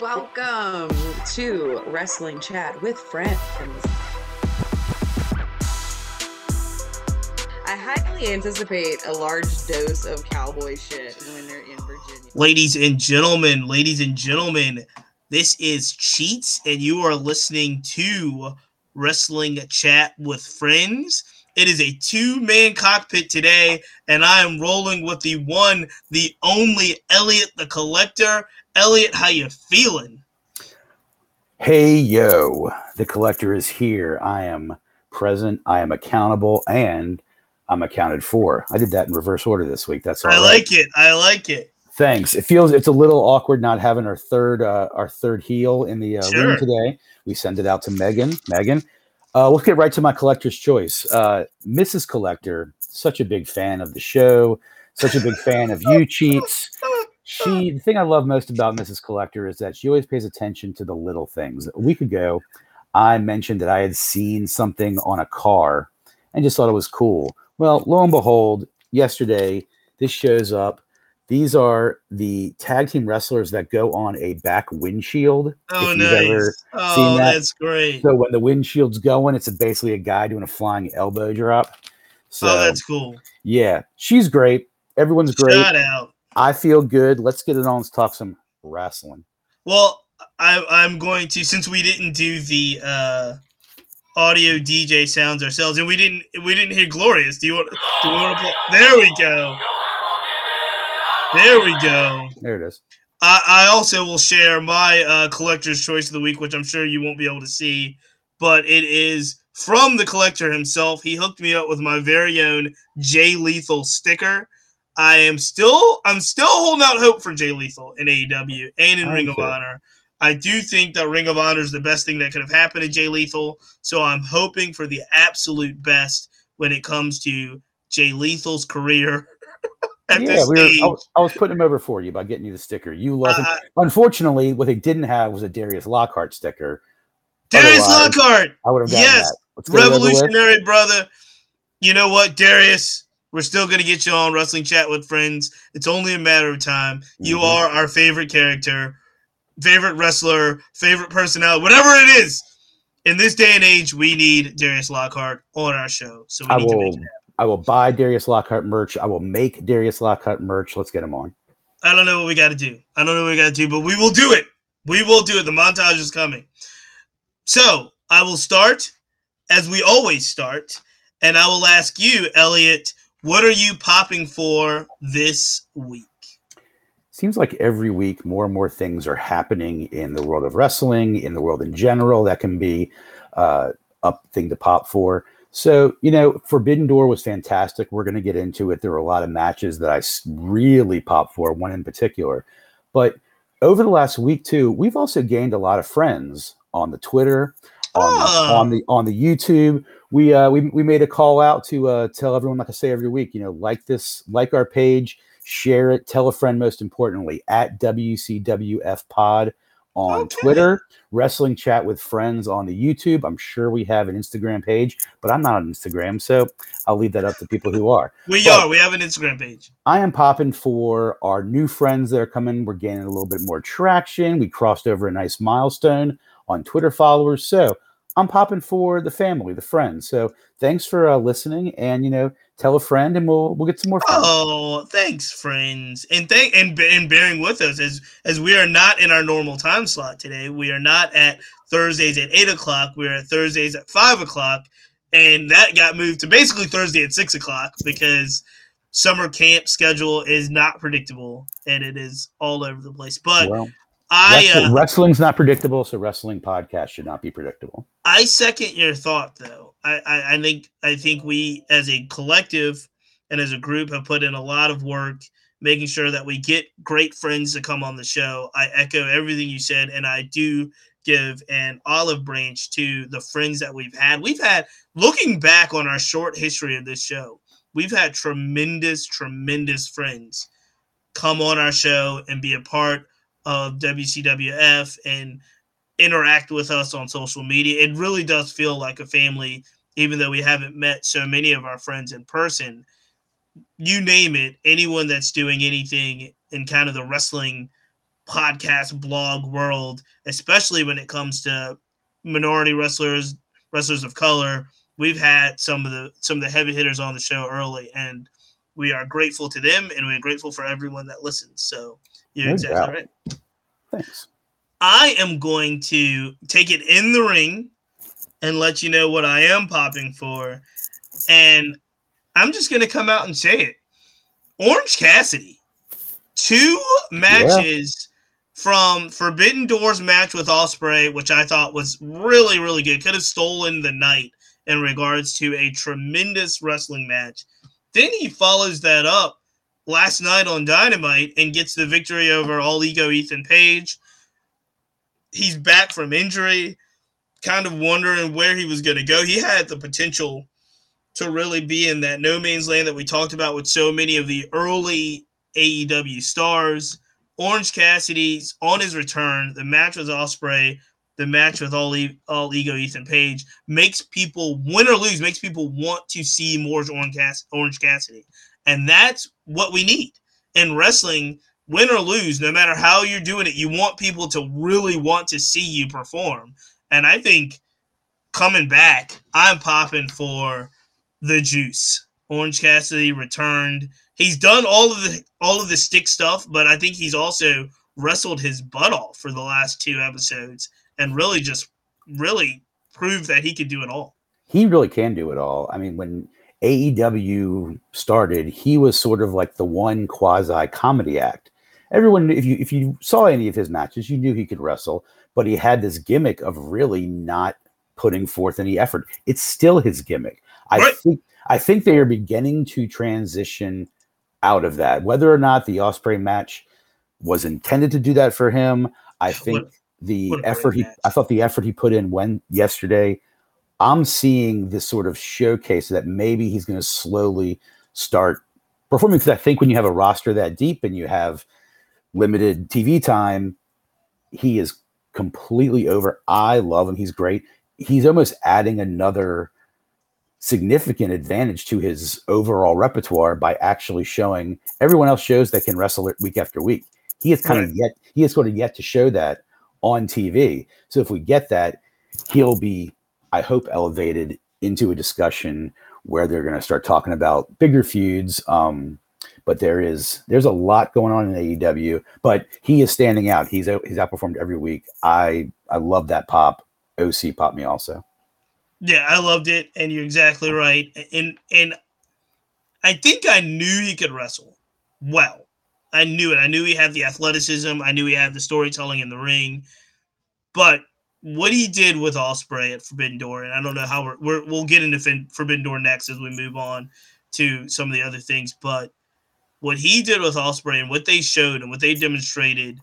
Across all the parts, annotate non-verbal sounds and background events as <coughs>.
welcome to Wrestling Chat with Friends. I highly anticipate a large dose of cowboy shit when they're in Virginia. Ladies and gentlemen, ladies and gentlemen, this is Cheats, and you are listening to Wrestling Chat with Friends. It is a two man cockpit today, and I am rolling with the one, the only Elliot the Collector. Elliot, how you feeling? Hey yo, the collector is here. I am present, I am accountable, and I'm accounted for. I did that in reverse order this week. That's all I right. like it. I like it. Thanks. It feels it's a little awkward not having our third uh, our third heel in the uh, Sure. room today. We send it out to Megan. Megan, uh, let's get right to my collector's choice. Uh, Mrs. Collector, such a big fan of the show, such a big fan of you cheats. She the thing I love most about Mrs. Collector is that she always pays attention to the little things. A week ago, I mentioned that I had seen something on a car and just thought it was cool. Well, lo and behold, yesterday this shows up. These are the tag team wrestlers that go on a back windshield. Oh, nice. oh, that. that's great. So when the windshield's going, it's basically a guy doing a flying elbow drop. So oh, that's cool. yeah, she's great. Everyone's great. Shout out. I feel good. Let's get it on. Let's talk some wrestling. Well, I, I'm going to since we didn't do the uh, audio DJ sounds ourselves, and we didn't we didn't hear glorious. Do you want? Do you want to play? There we go. There we go. There it is. I, I also will share my uh, collector's choice of the week, which I'm sure you won't be able to see, but it is from the collector himself. He hooked me up with my very own Jay Lethal sticker. I am still I'm still holding out hope for Jay Lethal in AEW and in I Ring of. Honor. I do think that Ring of Honor is the best thing that could have happened to Jay Lethal, so I'm hoping for the absolute best when it comes to Jay Lethal's career. <laughs> yeah, we were. I, was, I was putting him over for you by getting you the sticker. You love him. Uh, Unfortunately, what they didn't have was a Darius Lockhart sticker. Darius Otherwise, Lockhart, I would have gotten Yes, that. Let's get it over with. revolutionary brother. You know what, Darius? We're still gonna get you on wrestling chat with friends. It's only a matter of time. You Mhm. are our favorite character, favorite wrestler, favorite personality, whatever it is. In this day and age, we need Darius Lockhart on our show. So we I need to will. make it. I will buy Darius Lockhart merch. I will make Darius Lockhart merch. Let's get him on. I don't know what we got to do. I don't know what we got to do, but we will do it. We will do it. The montage is coming. So I will start as we always start, and I will ask you, Elliot, what are you popping for this week? Seems like every week more and more things are happening in the world of wrestling, in the world in general. That can be uh, a thing to pop for. So, you know, Forbidden Door was fantastic. We're going to get into it. There were a lot of matches that I really popped for, one in particular. But over the last week, too, we've also gained a lot of friends on the Twitter, on, Oh. the, on the on the YouTube. We uh, we we made a call out to uh, tell everyone, like I say every week, you know, like this, like our page, share it, tell a friend. Most importantly, at WCWF Pod on Okay. Twitter, Wrestling Chat with Friends on the YouTube. I'm sure we have an Instagram page, but I'm not on Instagram, so I'll leave that up to people who are. We But- are. We have an Instagram page. I am popping for our new friends that are coming. We're gaining a little bit more traction. We crossed over a nice milestone on Twitter followers. So I'm popping for the family, the friends. So thanks for uh, listening, and you know, tell a friend, and we'll we'll get some more. Friends. Oh, thanks, friends, and thank and and bearing with us as as we are not in our normal time slot today. We are not at Thursdays at eight o'clock. We're at Thursdays at five o'clock, and that got moved to basically Thursday at six o'clock because summer camp schedule is not predictable and it is all over the place. But well, I wrestling- uh, wrestling's not predictable, so wrestling podcast should not be predictable. I second your thought though. I, I, think I think we as a collective and as a group have put in a lot of work making sure that we get great friends to come on the show. I echo everything you said and I do give an olive branch to the friends that we've had. We've had looking back on our short history of this show, we've had tremendous, tremendous friends come on our show and be a part of WCWF and interact with us on social media. It really does feel like a family, even though we haven't met so many of our friends in person. You name it, anyone that's doing anything in kind of the wrestling podcast blog world, especially when it comes to minority wrestlers, wrestlers of color. We've had some of the some of the heavy hitters on the show early, and we are grateful to them, and we're grateful for everyone that listens. So you're No exactly doubt. right. Thanks. I am going to take it in the ring and let you know what I am popping for. And I'm just going to come out and say it. Orange Cassidy, two matches from Forbidden Doors match with Osprey, which I thought was really, really good. Could have stolen the night in regards to a tremendous wrestling match. Then he follows that up last night on Dynamite and gets the victory over All Ego Ethan Page he's back from injury, kind of wondering where he was going to go. He had the potential to really be in that no man's land that we talked about with so many of the early AEW stars. Orange Cassidy's on his return. The match with Osprey, the match with all, e- all ego Ethan Page makes people win or lose, makes people want to see more Orange, Cass- Orange Cassidy, and that's what we need in wrestling win or lose, no matter how you're doing it, you want people to really want to see you perform. And I think coming back, I'm popping for the juice. Orange Cassidy returned. He's done all of the all of the stick stuff, but I think he's also wrestled his butt off for the last two episodes and really just really proved that he could do it all. He really can do it all. I mean, when AEW started, he was sort of like the one quasi comedy act. Everyone, if you if you saw any of his matches, you knew he could wrestle, but he had this gimmick of really not putting forth any effort. It's still his gimmick. I think I think they are beginning to transition out of that. Whether or not the Osprey match was intended to do that for him, I think What- the what effort he match. I thought the effort he put in when yesterday I'm seeing this sort of showcase that maybe he's going to slowly start performing. Because I think when you have a roster that deep and you have limited TV time, he is completely over. I love him. He's great. He's almost adding another significant advantage to his overall repertoire by actually showing everyone else shows that can wrestle it week after week. He is kind of yet he is sort of yet to show that on TV. So if we get that, he'll be, I hope, elevated into a discussion where they're going to start talking about bigger feuds. Um, but there is there's a lot going on in AEW, but he is standing out. He's he's outperformed every week. I I love that pop. OC popped me also. Yeah, I loved it, and you're exactly right. And and I think I knew he could wrestle well. I knew it. I knew he had the athleticism. I knew he had the storytelling in the ring. But what he did with Osprey at Forbidden Door, and I don't know how we're, we're we'll get into Forbidden Door next as we move on to some of the other things. But what he did with Osprey and what they showed and what they demonstrated,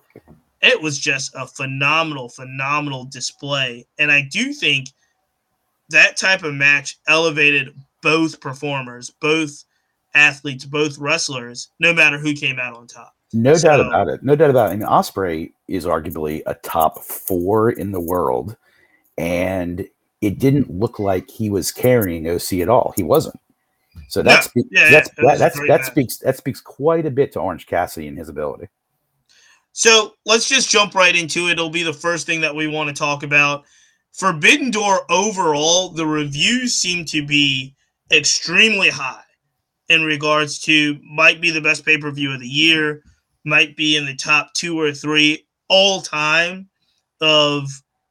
it was just a phenomenal, phenomenal display. And I do think that type of match elevated both performers, both athletes, both wrestlers, no matter who came out on top. No doubt about it. No doubt about it. I mean, Osprey is arguably a top four in the world, and it didn't look like he was carrying OC at all. He wasn't. So No. that speaks. Yeah, that's, was that, that's that speaks. That speaks quite a bit to Orange Cassidy and his ability. So let's just jump right into it. It'll be the first thing that we want to talk about. Forbidden Door overall, the reviews seem to be extremely high in regards to might be the best pay per view of the year, might be in the top two or three all time of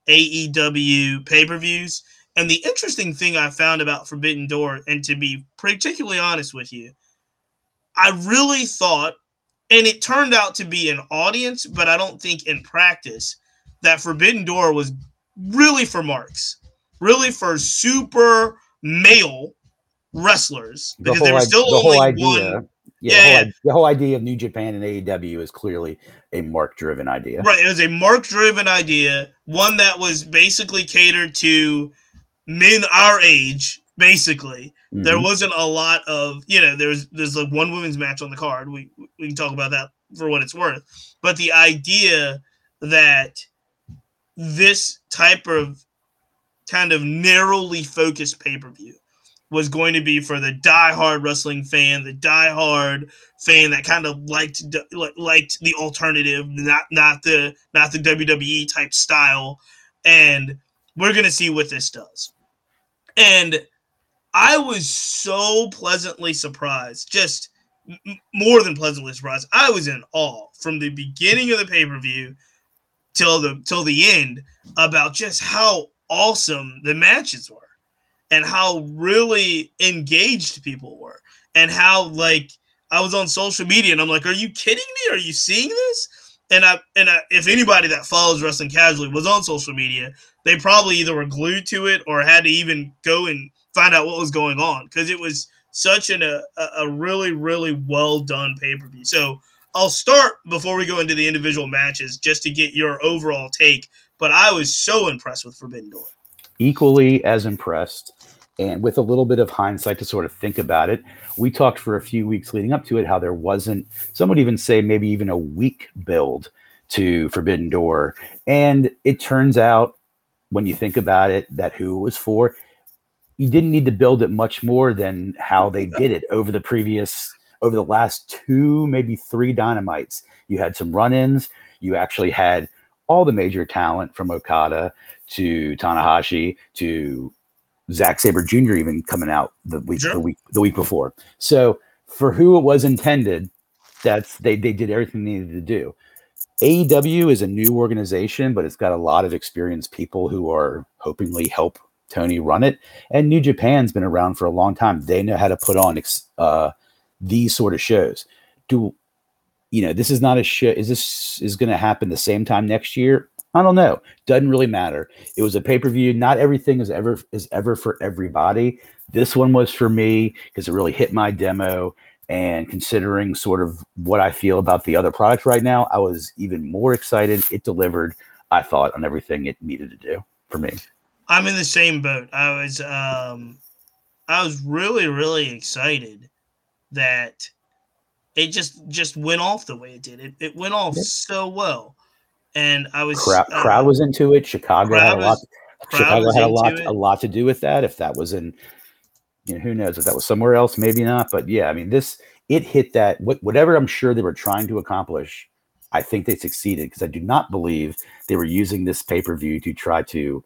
AEW pay per views. And the interesting thing I found about Forbidden Door, and to be particularly honest with you, I really thought and it turned out to be an audience, but I don't think in practice that Forbidden Door was really for marks, really for super male wrestlers The because whole, there was still the whole only idea. one. Yeah, Yeah, the, whole, yeah. the whole idea of New Japan and AEW is clearly a mark-driven idea. Right, it was a mark-driven idea, one that was basically catered to men our age. Basically, there Mhm. wasn't a lot of you know there's there's like one women's match on the card we we can talk about that for what it's worth but the idea that this type of kind of narrowly focused pay-per-view was going to be for the die-hard wrestling fan, the die-hard fan that kind of liked liked the alternative, not not the not the WWE type style, and we're gonna see what this does. And I was so pleasantly surprised, just m- more than pleasantly surprised. I was in awe from the beginning of the pay per view till the till the end about just how awesome the matches were and how really engaged people were and how like I was on social media and I'm like, are you kidding me? Are you seeing this? And I and I, if anybody that follows wrestling casually was on social media, they probably either were glued to it or had to even go and find out what was going on because it was such an, a, a really really well done pay per view. So I'll start before we go into the individual matches just to get your overall take. But I was so impressed with Forbidden Door. Equally as impressed, and with a little bit of hindsight to sort of think about it, we talked for a few weeks leading up to it how there wasn't, some would even say maybe even a weak build to Forbidden Door. And it turns out, when you think about it, that who it was for, you didn't need to build it much more than how they did it over the previous over the last two maybe three dynamites you had some run-ins you actually had all the major talent from okada to tanahashi to Zack Sabre Jr. even coming out the week Sure. the week the week before. So for who it was intended, that's they they did everything they needed to do. AEW is a new organization, but it's got a lot of experienced people who are hopingly help Tony run it. And New Japan's been around for a long time. They know how to put on uh, these sort of shows. Do you know this is not a show? Is this is going to happen the same time next year? I don't know. Doesn't really matter. It was a pay per view. Not everything is ever is ever for everybody. This one was for me because it really hit my demo. And considering sort of what I feel about the other products right now, I was even more excited. It delivered, I thought, on everything it needed to do for me. I'm in the same boat. I was um I was really really excited that it just just went off the way it did. It it went off Yep. so well. And I was Crowd, uh, crowd was into it. Chicago had a lot. was- Chicago had a lot, a lot to do with that. If that was in, you know, who knows if that was somewhere else, maybe not. But yeah, I mean, this it hit that whatever I'm sure they were trying to accomplish. I think they succeeded because I do not believe they were using this pay per view to try to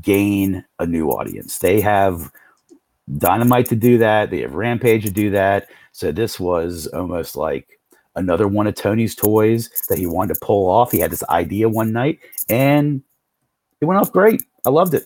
gain a new audience. They have Dynamite to do that. They have Rampage to do that. So this was almost like another one of Tony's toys that he wanted to pull off. He had this idea one night and it went off great. I loved it.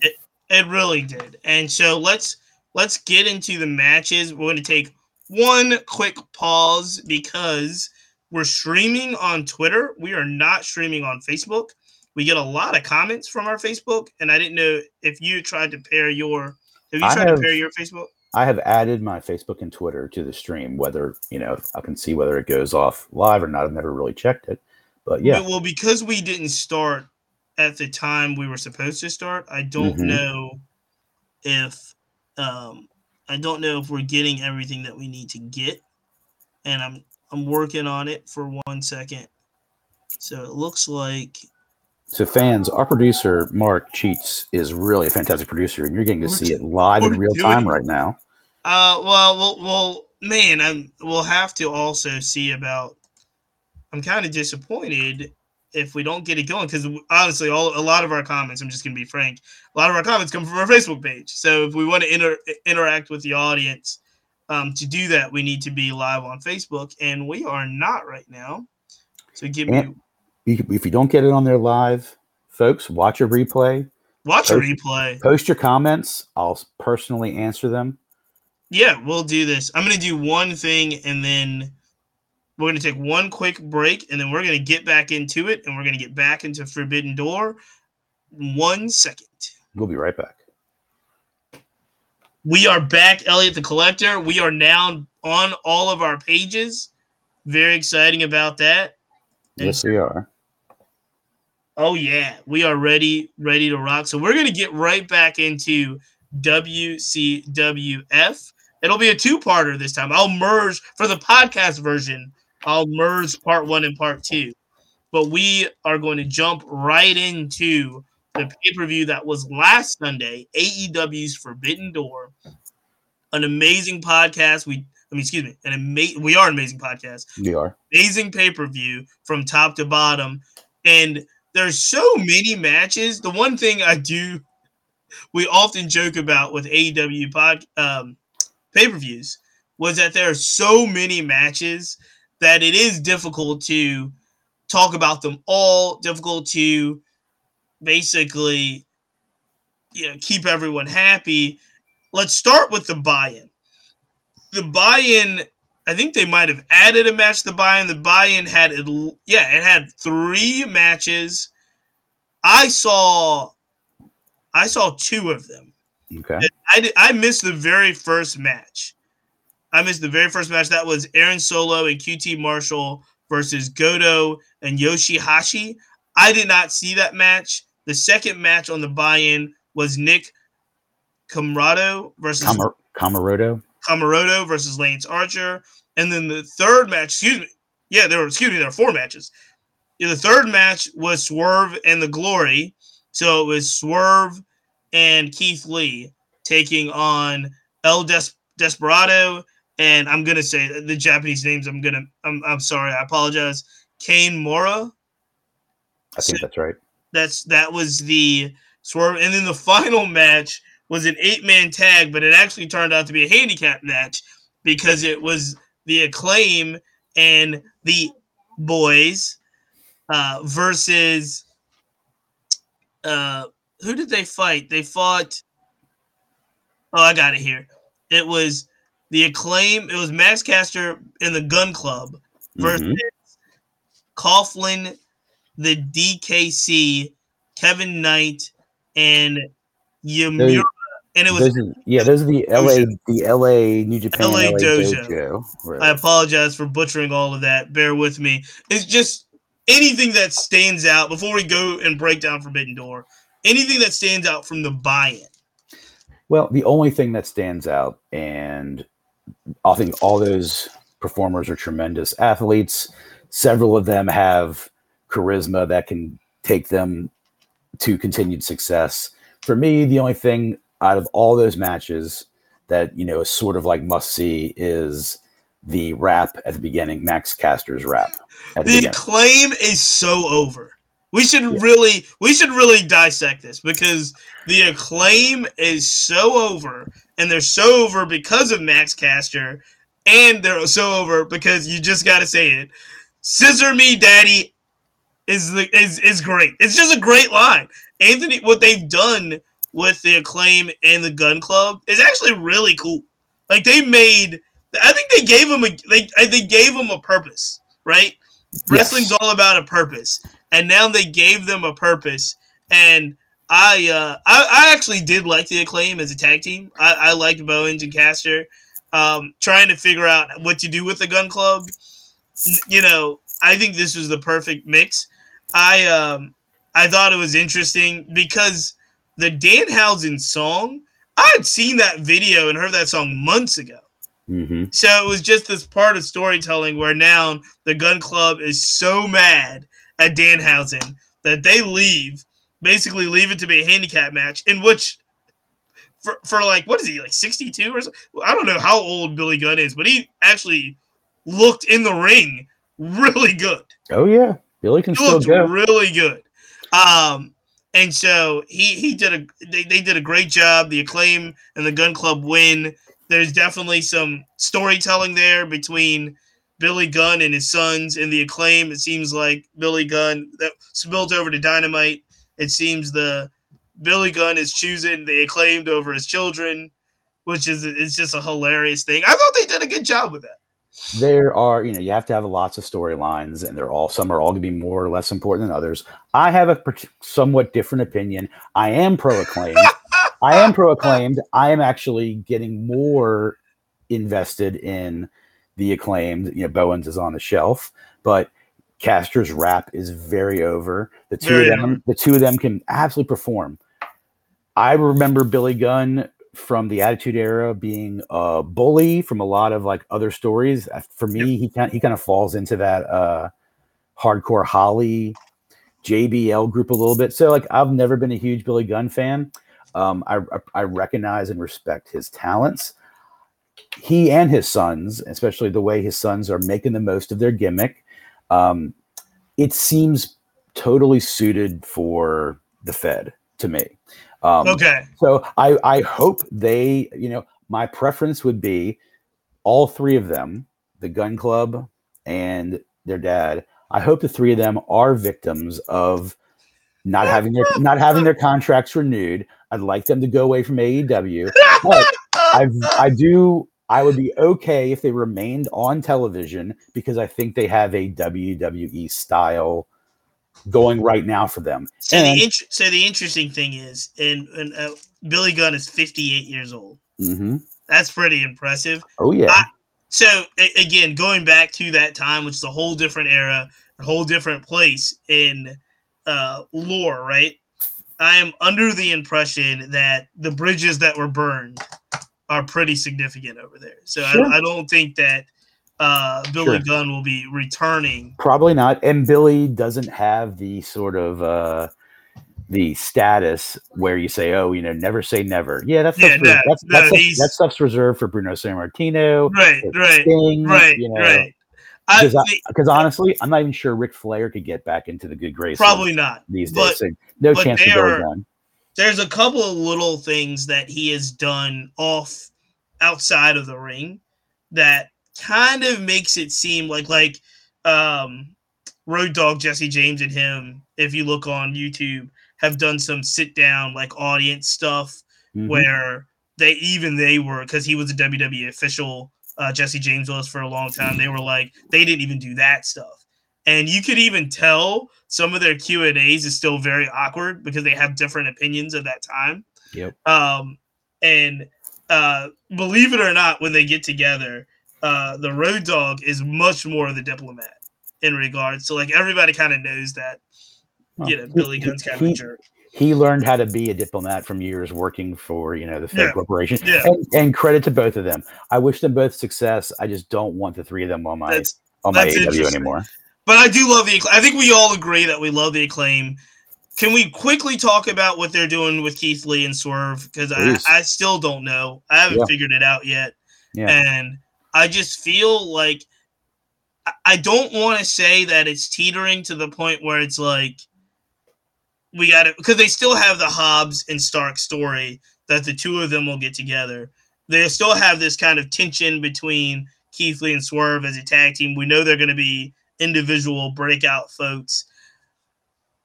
It really did. And so let's let's get into the matches. We're going to take one quick pause because we're streaming on Twitter. We are not streaming on Facebook. We get a lot of comments from our Facebook, and I didn't know if you tried to pair your. Have you tried have- to pair your Facebook? I have added my Facebook and Twitter to the stream, whether you know I can see whether it goes off live or not. I've never really checked it, but yeah, Well, because we didn't start at the time we were supposed to start, I don't Mhm. know if um I don't know if we're getting everything that we need to get. And I'm I'm working on it for one second. So it looks like So fans, our producer Mark Cheats is really a fantastic producer, and you're getting to see it live in real time it. right now. uh well well well man, I'm we'll have to also see about I'm kind of disappointed if we don't get it going because honestly, all a lot of our comments. I'm just gonna be frank. A lot of our comments come from our Facebook page. So if we want to inter- interact with the audience, um, to do that, we need to be live on Facebook, and we are not right now. So give me And- You- If you don't get it on there live, folks, watch a replay. watch a replay. Post your comments. I'll personally answer them. Yeah, we'll do this. I'm gonna do one thing, and then we're gonna take one quick break, and then we're gonna get back into it, and we're gonna get back into Forbidden Door. One second. We'll be right back. We are back, Elliot the Collector. We are now on all of our pages. Very exciting about that. And Yes, we are. Oh yeah, we are ready, ready to rock. So we're gonna get right back into WCWF. It'll be a two-parter this time. I'll merge for the podcast version. I'll merge part one and part two. But we are going to jump right into the pay-per-view that was last Sunday, AEW's Forbidden Door. an amazing podcast. We, I mean, excuse me, an amazing. We are an amazing podcast. We are amazing pay per view from top to bottom, and there's so many matches. The one thing I do, we often joke about with AEW pod um, pay per views, was that there are so many matches that it is difficult to talk about them all. Difficult to basically, you know, keep everyone happy. Let's start with the buy-in. The buy-in I think they might have added a match to the buy-in. The buy-in had yeah, it had three matches. I saw I saw two of them. Okay. I did, I missed the very first match. I missed the very first match. That was Aaron Solo and QT Marshall versus Goto and Yoshihashi. I did not see that match. The second match on the buy-in was Nick Comoroto versus Camar-. Comoroto versus Lance Archer. And then the third match, excuse me, yeah, there were excuse me, there were four matches. Yeah, the third match was Swerve and the Glory. So it was Swerve and Keith Lee taking on El Des- Desperado, and I'm gonna say the Japanese names. I'm gonna, I'm, I'm sorry, I apologize. Kanemaru. I think so that's right. That's that was the Swerve, and then the final match was an eight man tag, but it actually turned out to be a handicap match because it was the acclaim and the boys uh, versus uh, who did they fight? They fought. Oh, I got it here. It was the acclaim. It was Max Caster in the Gun Club versus mm-hmm. Coughlin, the DKC, Kevin Knight, and Uemura and it was those are, yeah, those are the LA the LA New Japan LA, LA Dojo. Dojo. Right. I apologize for butchering all of that. Bear with me. It's just anything that stands out before we go and break down Forbidden Door. Anything that stands out from the buy-in. Well, the only thing that stands out, and I think all those performers are tremendous athletes. Several of them have charisma that can take them to continued success. For me, the only thing out of all those matches that you know is sort of like must see is the rap at the beginning, Max Caster's rap. the, the claim is so over. We should yeah. really we should really dissect this because the acclaim is so over, and they're so over because of Max Caster, and they're so over because you just got to say it. Scissor me, daddy, is the is is great. It's just a great line. Anthony, what they've done with the acclaim and the gun club is actually really cool. Like they made, I think they gave them a they they gave them a purpose, right? Yes. Wrestling's all about a purpose, and now they gave them a purpose. And I uh, I, I actually did like the acclaim as a tag team. I, I liked Bowens and Caster. Um, trying to figure out what to do with the gun club. You know, I think this was the perfect mix. I um I thought it was interesting because the Danhausen song, I had seen that video and heard that song months ago. Mm-hmm. So it was just this part of storytelling where now the gun club is so mad at Danhausen that they leave, basically leave it to be a handicap match in which for, for like what is he like 62 or something? I don't know how old Billy Gunn is, but he actually looked in the ring really good. Oh yeah, Billy can he still go. really good. Um, and so he he did a they, they did a great job. The acclaim and the Gun Club win. There's definitely some storytelling there between Billy Gunn and his sons and the acclaim. It seems like Billy Gunn that spilled over to Dynamite. It seems the Billy Gunn is choosing the acclaimed over his children, which is it's just a hilarious thing. I thought they did a good job with that there are you know you have to have lots of storylines and they're all some are all going to be more or less important than others i have a somewhat different opinion i am pro acclaimed <laughs> i am pro acclaimed i am actually getting more invested in the acclaimed you know bowens is on the shelf but Caster's rap is very over the two very of them over. the two of them can absolutely perform i remember billy gunn from the Attitude Era being a bully from a lot of like other stories. For me, yep. he kind he kind of falls into that uh, hardcore Holly JBL group a little bit. So like I've never been a huge Billy Gunn fan. Um, I I recognize and respect his talents. He and his sons, especially the way his sons are making the most of their gimmick, um, it seems totally suited for the Fed to me. Um, Okay. So I, I hope they, you know, my preference would be all three of them, the gun club and their dad. I hope the three of them are victims of not having their not having their contracts renewed. I'd like them to go away from AEW. But I I do I would be okay if they remained on television because I think they have a WWE style going right now for them. So And- the int- so the interesting thing is, and, and uh, Billy Gunn is 58 years old. Mhm. That's pretty impressive. Oh yeah. I- So a- again, going back to that time, which is a whole different era, a whole different place in uh, lore, right? I am under the impression that the bridges that were burned are pretty significant over there. So Sure. I, I don't think that uh, Billy Sure. Gunn will be returning. Probably not. And Billy doesn't have the sort of uh the status where you say, "Oh, you know, never say never." Yeah, that's Yeah, no, that's, no, that's, he's- that stuff's reserved for Bruno Sammartino, Right, right, Sting, right, you know, right. Because I- the- Because honestly, I'm not even sure Ric Flair could get back into the good graces. probably not. these days. So no chance to Billy Gunn. There's a couple of little things that he has done off outside of the ring that kind of makes it seem like like um road dogg jesse james and him if you look on youtube have done some sit down like audience stuff Mhm. where they even they were because he was a wwe official uh, jesse james was for a long time they were like they didn't even do that stuff and you could even tell some of their q and a's is still very awkward because they have different opinions at that time Yep. um and uh believe it or not when they get together uh the road dogg is much more of the diplomat in regards to like everybody kind of knows that you know he- billy gunn's kind of a jerk he learned how to be a diplomat from years working for you know the Fed Yeah. Corporation. Yeah. And, and credit to both of them. I wish them both success. I just don't want the three of them on my that's on my that's AEW anymore. But I do love the. Acclaim. I think we all agree that we love the acclaim. Can we quickly talk about what they're doing with Keith Lee and Swerve? Because I, I still don't know. I haven't Yeah. figured it out yet. Yeah. And I just feel like I- I don't want to say that it's teetering to the point where it's like we got it because they still have the Hobbs and Stark story that the two of them will get together. They still have this kind of tension between Keith Lee and Swerve as a tag team. We know they're going to be individual breakout folks.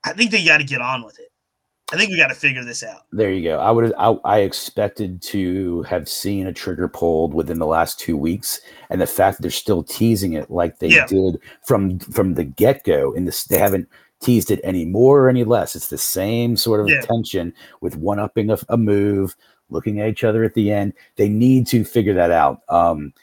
I think they got to get on with it. I think we got to figure this out. There you go. I would I, I expected to have seen a trigger pulled within the last two weeks, and the fact that they're still teasing it like they Yeah. did from from the get go. In this, they haven't teased it any more or any less. It's the same sort of Yeah. tension with one upping a, a move, looking at each other at the end. They need to figure that out. Um,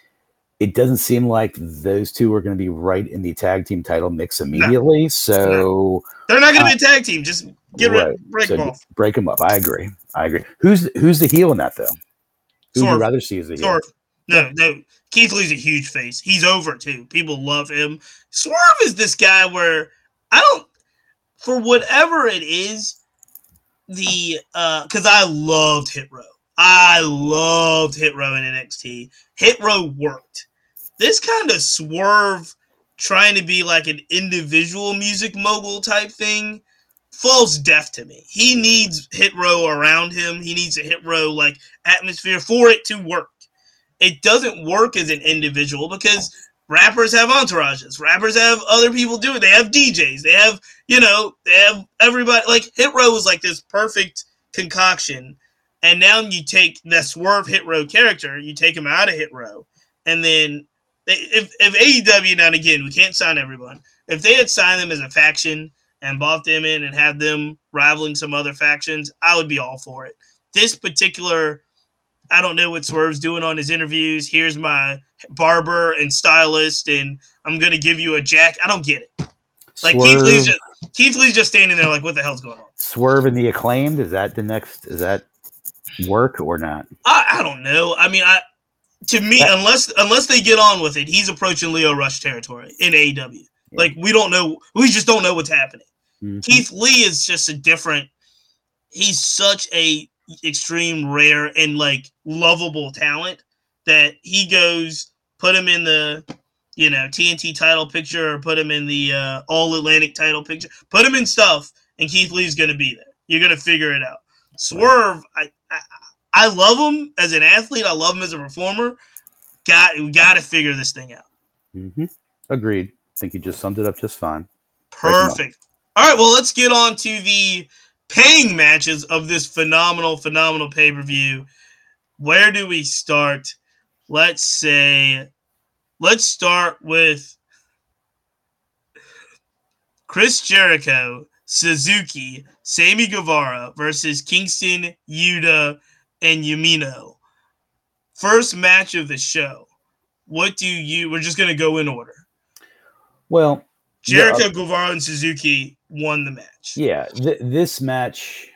it doesn't seem like those two are going to be right in the tag team title mix immediately. So. They're not going to be a tag team. Just get rid, break So them off. break them up. I agree. I agree. Who's who's the heel in that though? Who would rather see as the heel? Swerve. No, no. Keith Lee's a huge face. He's over too. People love him. Swerve is this guy where I don't, for whatever it is, the uh, because I loved Hit Row. I loved Hit Row in NXT. Hit Row worked. This kind of swerve, trying to be like an individual music mogul type thing, falls deaf to me. He needs Hit Row around him. He needs a Hit Row like atmosphere for it to work. It doesn't work as an individual because rappers have entourages. Rappers have other people do it. They have DJs. They have, you know, they have everybody. Like Hit Row is like this perfect concoction. And now you take the Swerve Hit Row character, you take him out of Hit Row, and then they, if if AEW now and again we can't sign everyone. If they had signed them as a faction and bought them in and had them rivaling some other factions, I would be all for it. This particular, I don't know what Swerve's doing on his interviews. Here's my barber and stylist, and I'm gonna give you a jack. I don't get it. Like Keith Lee's just Keith Lee's just standing there like, what the hell's going on? Swerve and the acclaimed. Is that the next? Is that work or not? I, I don't know. I mean, I to me, That- unless unless they get on with it, he's approaching Lio Rush territory in AEW. Like we don't know, we just don't know what's happening. Mhm. Keith Lee is just a different. He's such a extreme rare and like lovable talent that he goes put him in the you know TNT title picture or put him in the uh, All Atlantic title picture. Put him in stuff, and Keith Lee's going to be there. You're going to figure it out. Swerve, I, I I love him as an athlete. I love him as a performer. Got we got to figure this thing out. Mm-hmm. Agreed. I think you just summed it up just fine. Perfect. All right, well, let's get on to the paying matches of this phenomenal, phenomenal pay per view. Where do we start? Let's say, let's start with Chris Jericho, Suzuki, Sammy Guevara versus Kingston, Yuta, and Umino. First match of the show. What do you? We're just gonna go in order. Well, Jericho, yeah, Guevara, and Suzuki won the match. Yeah, th- this match,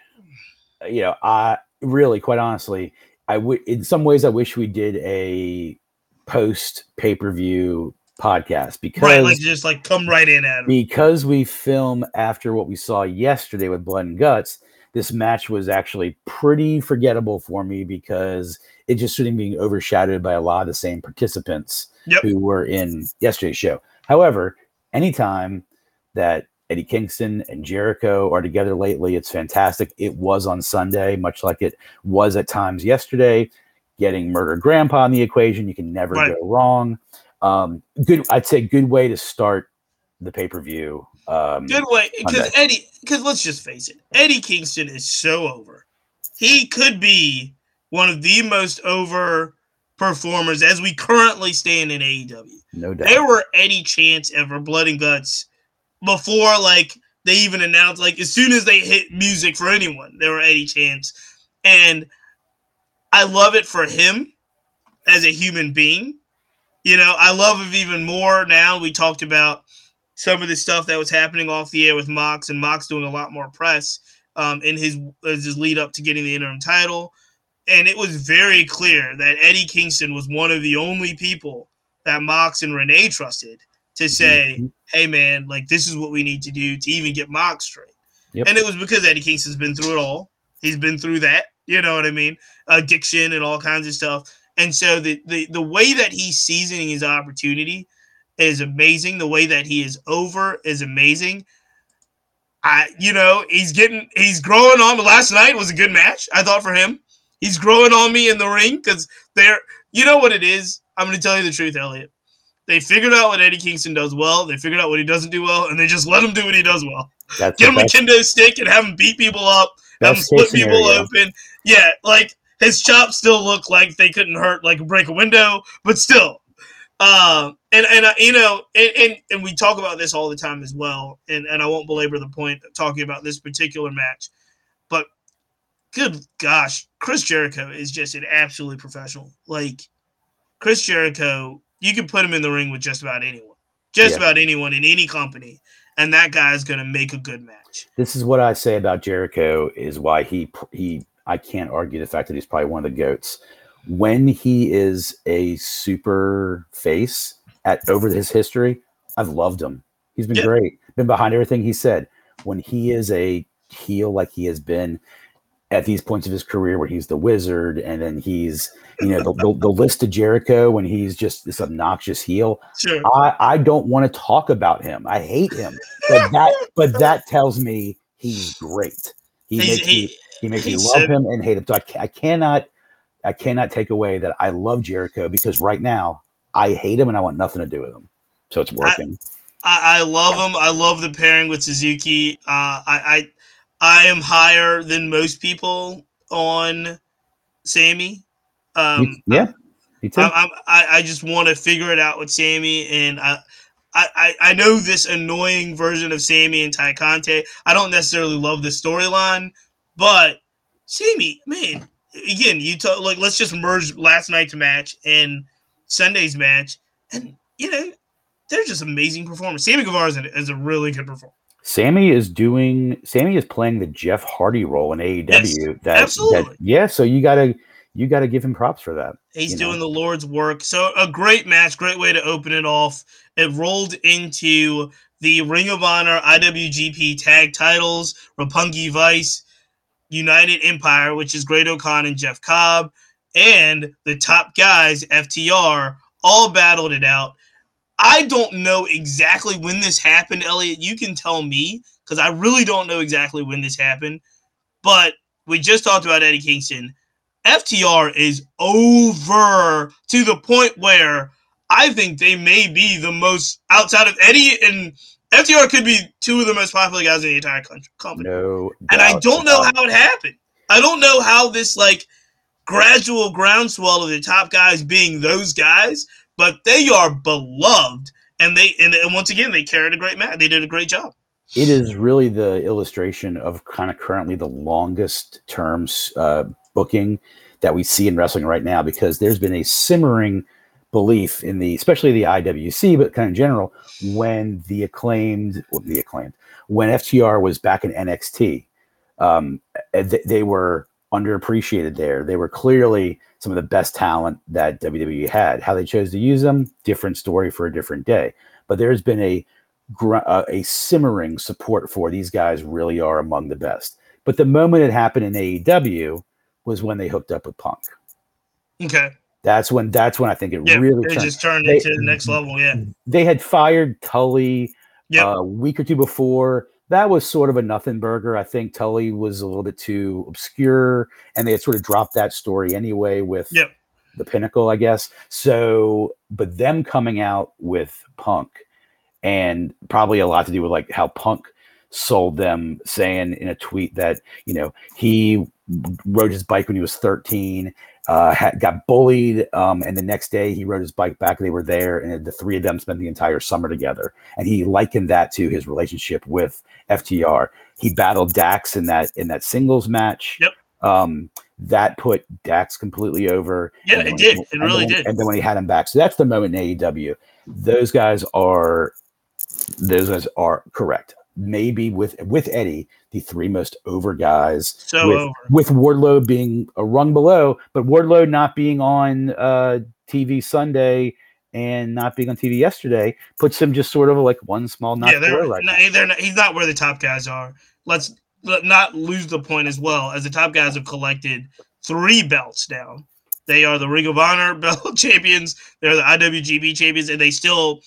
you know, I really, quite honestly, I would. In some ways, I wish we did a post pay per view podcast because right, like just like come right in at it. because we film after what we saw yesterday with Blood and Guts. This match was actually pretty forgettable for me because it just of being overshadowed by a lot of the same participants yep. who were in yesterday's show. However, anytime that Eddie Kingston and Jericho are together lately, it's fantastic. It was on Sunday, much like it was at times yesterday. Getting Murder Grandpa in the equation, you can never right. go wrong. Um, good, I'd say, good way to start the pay per view. Um, good way because Eddie, because let's just face it, Eddie Kingston is so over. He could be one of the most over performers as we currently stand in AEW. No doubt. There were Eddie chants ever Blood and Guts before like they even announced like as soon as they hit music for anyone, there were Eddie chants. And I love it for him as a human being. You know, I love him even more now. We talked about some of the stuff that was happening off the air with Mox and Mox doing a lot more press um, in his, his lead up to getting the interim title and it was very clear that Eddie Kingston was one of the only people that Mox and Renee trusted to say, mm-hmm. "Hey, man, like this is what we need to do to even get Mox straight." Yep. And it was because Eddie Kingston's been through it all. He's been through that, you know what I mean? Addiction and all kinds of stuff. And so the the the way that he's seasoning his opportunity is amazing. The way that he is over is amazing. I, you know, he's getting, he's growing on. Me. Last night was a good match, I thought, for him. He's growing on me in the ring because they're, you know what it is? I'm going to tell you the truth, Elliot. They figured out what Eddie Kingston does well. They figured out what he doesn't do well, and they just let him do what he does well. That's Get him best. a kendo stick and have him beat people up, have him split people open. Yeah, like his chops still look like they couldn't hurt, like break a window, but still. Uh, and and uh, you know, and, and and we talk about this all the time as well. And and I won't belabor the point talking about this particular match, but good gosh, Chris Jericho is just an absolute professional. Like Chris Jericho, you can put him in the ring with just about anyone, just yeah. about anyone in any company, and that guy is going to make a good match. This is what I say about Jericho is why he he I can't argue the fact that he's probably one of the goats. When he is a super face at over his history, I've loved him. He's been great. Been behind everything he said. When he is a heel like he has been, at these points of his career where he's the wizard and then he's you know the, the, the list of jericho when he's just this obnoxious heel sure. i i don't want to talk about him i hate him but that but that tells me he's great he he's, makes he, me he makes me love him and hate him so I, I cannot i cannot take away that i love jericho because right now i hate him and i want nothing to do with him so it's working I, I, love him. I love the pairing with Suzuki. Uh, I, I I am higher than most people on Sammy. Um, yeah, me too. I, I, I just want to figure it out with Sammy, and I, I, I know this annoying version of Sammy and Tay Conti. I don't necessarily love the storyline, but Sammy, man, again, you talk like let's just merge last night's match and Sunday's match, and you know they're just amazing performers. Sammy Guevara is a, is a really good performer. Sammy is doing. Sammy is playing the Jeff Hardy role in AEW. Yes, that, absolutely. That, yeah. So you gotta you gotta give him props for that. He's doing know? the Lord's work. So a great match, great way to open it off. It rolled into the Ring of Honor IWGP Tag Titles, Roppongi Vice, United Empire, which is Great-O-Khan and Jeff Cobb, and the top guys, FTR, all battled it out. I don't know exactly when this happened, Elliot. You can tell me because I really don't know exactly when this happened. But we just talked about Eddie Kingston. FTR is over to the point where I think they may be the most outside of Eddie and FTR could be two of the most popular guys in the entire country, company. No, and I don't know how it happened. I don't know how this like gradual groundswell of the top guys being those guys, but they are beloved, and they and, and once again they carried a great match. They did a great job. it is really the illustration of kind of currently the longest terms uh, booking that we see in wrestling right now because there's been a simmering belief in the especially the IWC but kind of general when the acclaimed well, the acclaimed when FTR was back in NXT um, th- they were underappreciated there they were clearly some of the best talent that WWE had how they chose to use them different story for a different day but there's been a gr- uh, a simmering support for these guys really are among the best. But the moment it happened in AEW was when they hooked up with Punk. Okay, That's when that's when I think it yeah, really it turned. just turned They- into the next level. Yeah, They had fired Tully Yep. uh, a week or two before. That was sort of a nothing burger. I think Tully was a little bit too obscure, and they had sort of dropped that story anyway with Yep. the pinnacle, I guess. So, but them coming out with Punk, and probably a lot to do with like how Punk sold them, saying in a tweet that you know he rode his bike when he was 13 uh, had, got bullied, um, and the next day he rode his bike back. They were there, and the three of them spent the entire summer together. And he likened that to his relationship with FTR. He battled Dax in that in that singles match. Yep. Um, that put Dax completely over. Yeah, it did. when- It really then- did. And then when he had him back, so that's the moment in AEW. Those guys are, those guys are correct. Maybe with with Eddie, the three most over guys so with, over. with Wardlow being a rung below, but Wardlow not being on uh, TV Sunday and not being on TV yesterday puts him just sort of like one small notch yeah, they're, right no, now. they're not, he's not where the top guys are. Let's let not lose the point as well. As the top guys have collected three belts down. They are the Ring of Honor <laughs> belt champions. They're the IWGP champions, and they still,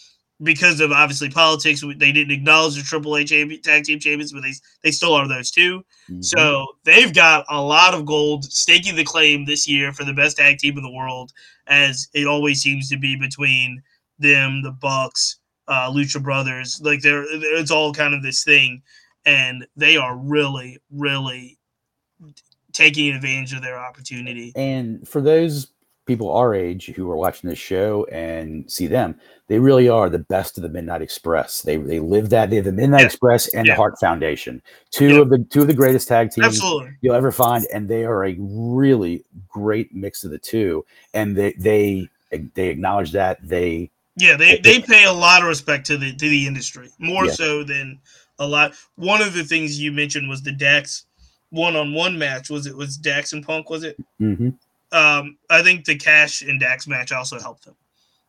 because of obviously politics, they didn't acknowledge the AAA champion, tag team champions, but they they still are those two. Mhm. So they've got a lot of gold, staking the claim this year for the best tag team in the world, as it always seems to be between them, the Bucks, uh, Lucha Brothers. Like they're it's all kind of this thing, and they are really, really taking advantage of their opportunity. And for those people our age who are watching this show and see them, they really are the best of the Midnight Express. They they live that. They have the Midnight Yeah. Express and Yeah. the Heart Foundation, two Yeah. of the two of the greatest tag teams Absolutely. you'll ever find, and they are a really great mix of the two. And they they they acknowledge that they Yeah, they, they pay a lot of respect to the to the industry, more so than a lot. One of the things you mentioned was the Dax one on one match. Was it was Dax and Punk? Was it? mhm. Um, I think the Cash and Dax match also helped them.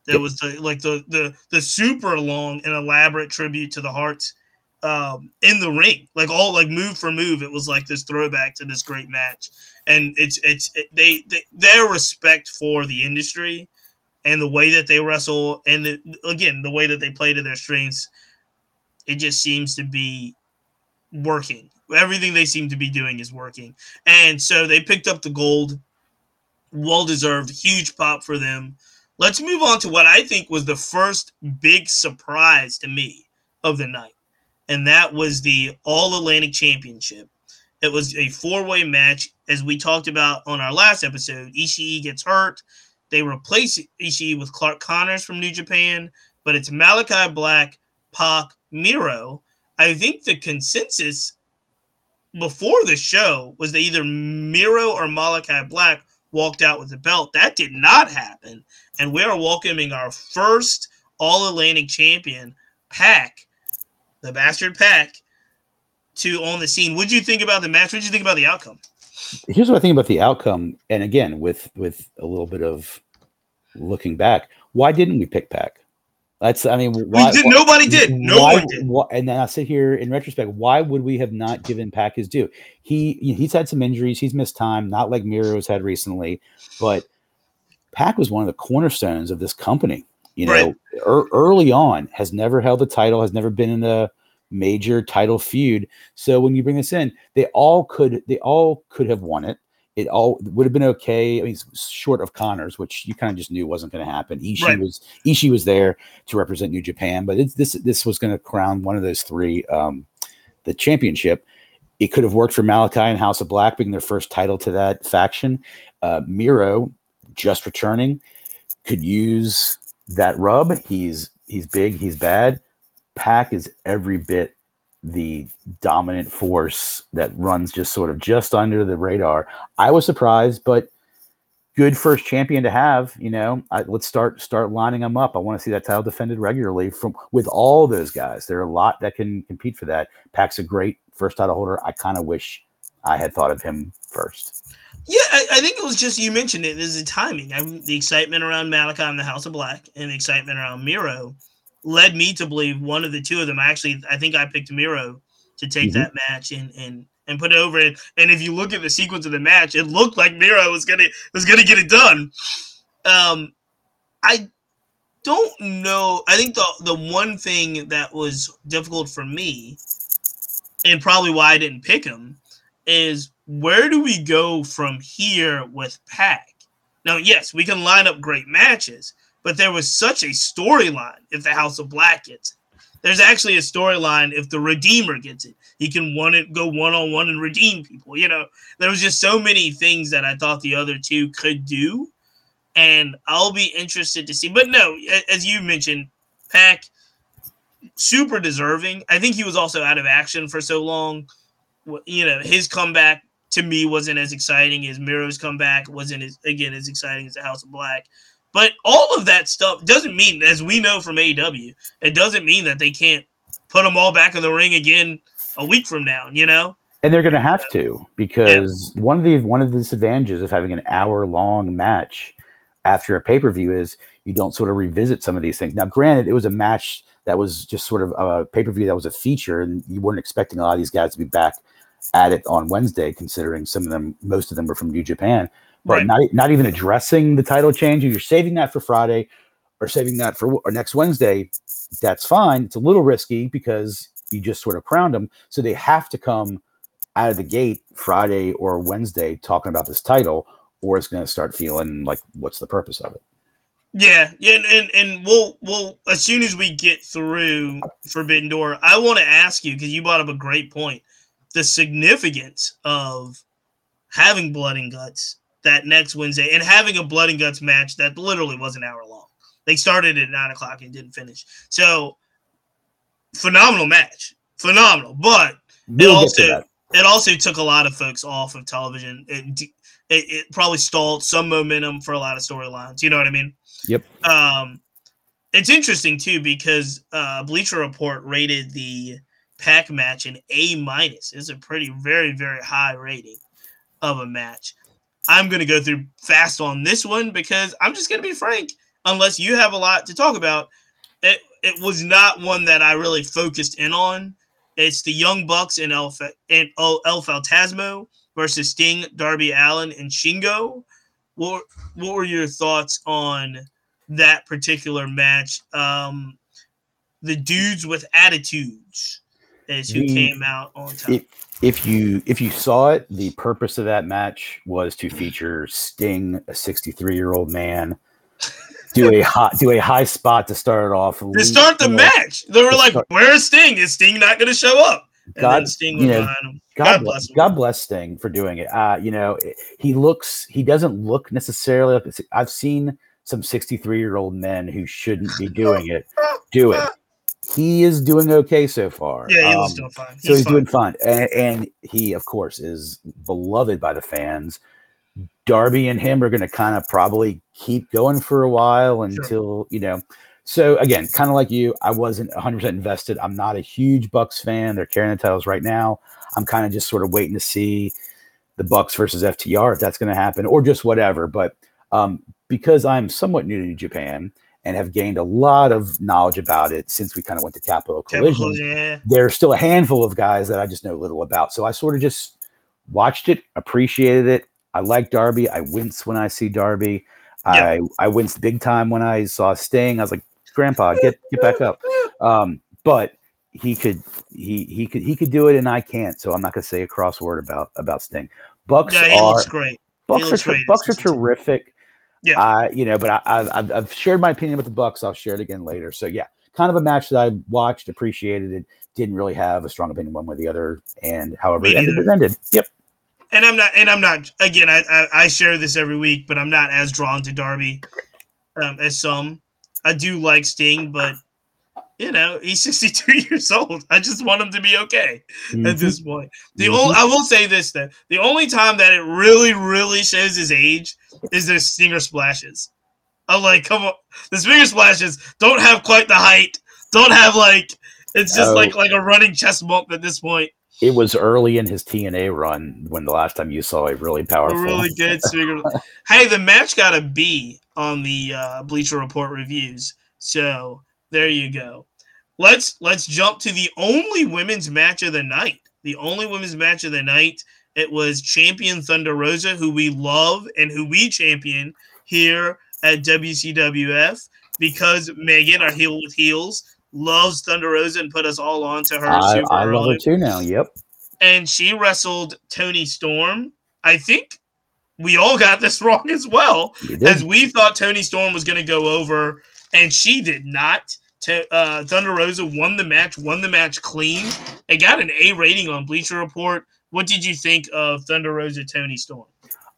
It Yep. was the like the the the super long and elaborate tribute to the Hearts um, in the ring, like all like move for move. It was like this throwback to this great match, and it's it's it, they, they their respect for the industry and the way that they wrestle, and the, again the way that they play to their strengths. It just seems to be working. Everything they seem to be doing is working, and so they picked up the gold well deserved, huge pop for them. Let's move on to what I think was the first big surprise to me of the night, and that was the All Atlantic Championship. It was a four way match, as we talked about on our last episode. Ishii gets hurt. They replace Ishii with Clark Connors from New Japan, but it's Malachi Black, Pac, Miro. I think the consensus before the show was that either Miro or Malachi Black walked out with the belt. That did not happen. And we are welcoming our first All Atlantic champion, Pac, the bastard Pac, to on the scene. What'd you think about the match? What'd you think about the outcome? here's what I think about the outcome. And again, with with a little bit of looking back, why didn't we pick Pac? That's I mean, why, did, why- nobody did. No why- one did. why- and then I sit here in retrospect. Why would we have not given Pac his due? He he's had some injuries. He's missed time, not like Miro's had recently. But Pac was one of the cornerstones of this company. You know, Right. ear- early on, has never held the title, has never been in a major title feud. So when you bring this in, they all could they all could have won it. It all would have been okay. I mean, short of Connors, which you kind of just knew wasn't going to happen. Ishii Right. was Ishii was there to represent New Japan, but it's, this this was going to crown one of those three um, the championship. It could have worked for Malachi and House of Black being their first title to that faction. Uh, Miro, just returning, could use that rub. He's he's big, he's bad. Pac is every bit the dominant force that runs just sort of just under the radar. I was surprised, but good first champion to have. You know, I, let's start start lining them up. I want to see that title defended regularly from with all those guys. There are a lot that can compete for that. Pac's a great first title holder. I kind of wish I had thought of him first. Yeah, I, I think it was just you mentioned it. There's the timing. I, the excitement around Malachi and the House of Black, and the excitement around Miro, led me to believe one of the two of them. Actually, I think I picked Miro to take Mhm. that match and and and put it over it. And if you look at the sequence of the match, it looked like Miro was gonna was gonna get it done. Um, I don't know. I think the the one thing that was difficult for me, and probably why I didn't pick him, is where do we go from here with Pac? Now, yes, we can line up great matches, but there was such a storyline if the House of Black gets it. There's actually a storyline if the Redeemer gets it. He can one it go one on one and redeem people. You know, there was just so many things that I thought the other two could do, and I'll be interested to see. But no, as you mentioned, Pac super deserving. I think he was also out of action for so long. You know, his comeback to me wasn't as exciting as Miro's comeback wasn't as again as exciting as the House of Black. But all of that stuff doesn't mean, as we know from AEW, it doesn't mean that they can't put them all back in the ring again a week from now. You know, And they're going to have to because one of the one of the disadvantages of having an hour long match after a pay per view is you don't sort of revisit some of these things. Now, granted, it was a match that was just sort of a pay per view that was a feature, and you weren't expecting a lot of these guys to be back at it on Wednesday, considering some of them, most of them were from New Japan. But Right. not not even addressing the title change, if you're saving that for Friday or saving that for or next Wednesday, that's fine. It's a little risky because you just sort of crowned them, so they have to come out of the gate Friday or Wednesday talking about this title, or it's going to start feeling like, what's the purpose of it? Yeah, yeah, and, and and we'll we'll as soon as we get through Forbidden Door, I want to ask you because you brought up a great point, the significance of having blood and guts that next Wednesday and having a blood and guts match that literally was an hour long. They started at nine o'clock and didn't finish. So phenomenal match, phenomenal. But We'll to also- it also took a lot of folks off of television. It, it, it probably stalled some momentum for a lot of storylines. You know what I mean? Yep. Um, it's interesting too because uh, Bleacher Report rated the Pac match an A minus. It's a pretty very very high rating of a match. I'm gonna go through fast on this one because I'm just gonna be frank. Unless you have a lot to talk about, it it was not one that I really focused in on. It's the Young Bucks and El, and El, Fantasmo versus Sting, Darby Allin, and Shingo. What what were your thoughts on that particular match? Um, the dudes with attitudes is who The- came out on top. It- If you if you saw it, the purpose of that match was to feature Sting, a 63 year old man, do a hot do a high spot to start it off. to start the match, they were like, start- "Where's Sting? Is Sting not going to show up?" And God, Sting you know. God, God bless, him. God bless Sting for doing it. Uh, you know, he looks, he doesn't look necessarily like. I've seen some 63 year old men who shouldn't be doing it do it. He is doing okay so far. Yeah, he Um, doing fine. so he's fine. doing fine. And, and he, of course, is beloved by the fans. Darby and him are going to kind of probably keep going for a while until, you know. So again, kind of like you, I wasn't 100% invested. I'm not a huge Bucks fan. They're carrying the titles right now. I'm kind of just sort of waiting to see the Bucks versus FTR if that's going to happen or just whatever. But um, because I'm somewhat new to Japan and have gained a lot of knowledge about it since we kind of went to Capital Collision. Yeah. There's still a handful of guys that I just know little about. So I sort of just watched it, appreciated it. I like Darby. I wince when I see Darby. I I winced big time when I saw Sting. I was like, Grandpa, get get back up. Um, but he could he he could he could do it and I can't. So I'm not gonna say a cross word about about Sting. Bucks Yeah, he are looks great. Bucks are looks ter- great. Bucks are terrific. Yeah. Uh, you know, but I, I've, I've shared my opinion with the Bucks. I'll share it again later. So yeah, kind of a match that I watched, appreciated it. Didn't really have a strong opinion one way or the other, and however it ended, it ended. Yep. and I'm not, and I'm not. Again, I, I I share this every week, but I'm not as drawn to Darby um, as some. I do like Sting, but you know he's 62 <laughs> years old. I just want him to be okay at Mhm. this point. The Mhm. only I will say this though, the only time that it really, really shows his age is their stinger splashes. I'm like, come on, the stinger splashes don't have quite the height. Don't have like it's just Oh. like like a running chest bump at this point. It was early in his TNA run when the last time you saw a really A powerful. really good <laughs> stinger. hey, the match got a B on the uh, Bleacher Report reviews. So there you go. Let's let's jump to the only women's match of the night. The only women's match of the night. It was champion Thunder Rosa, who we love and who we champion here at WCWF because Megan, our heel with heels, loves Thunder Rosa and put us all on to her. I, I love her too now. Yep. and she wrestled Toni Storm. I think we all got this <laughs> wrong as well, as we thought Toni Storm was going to go over, and she did not. To, uh, Thunder Rosa won the match, won the match clean. It got an A rating on Bleacher Report. What did you think of Thunder Rosa Toni Storm?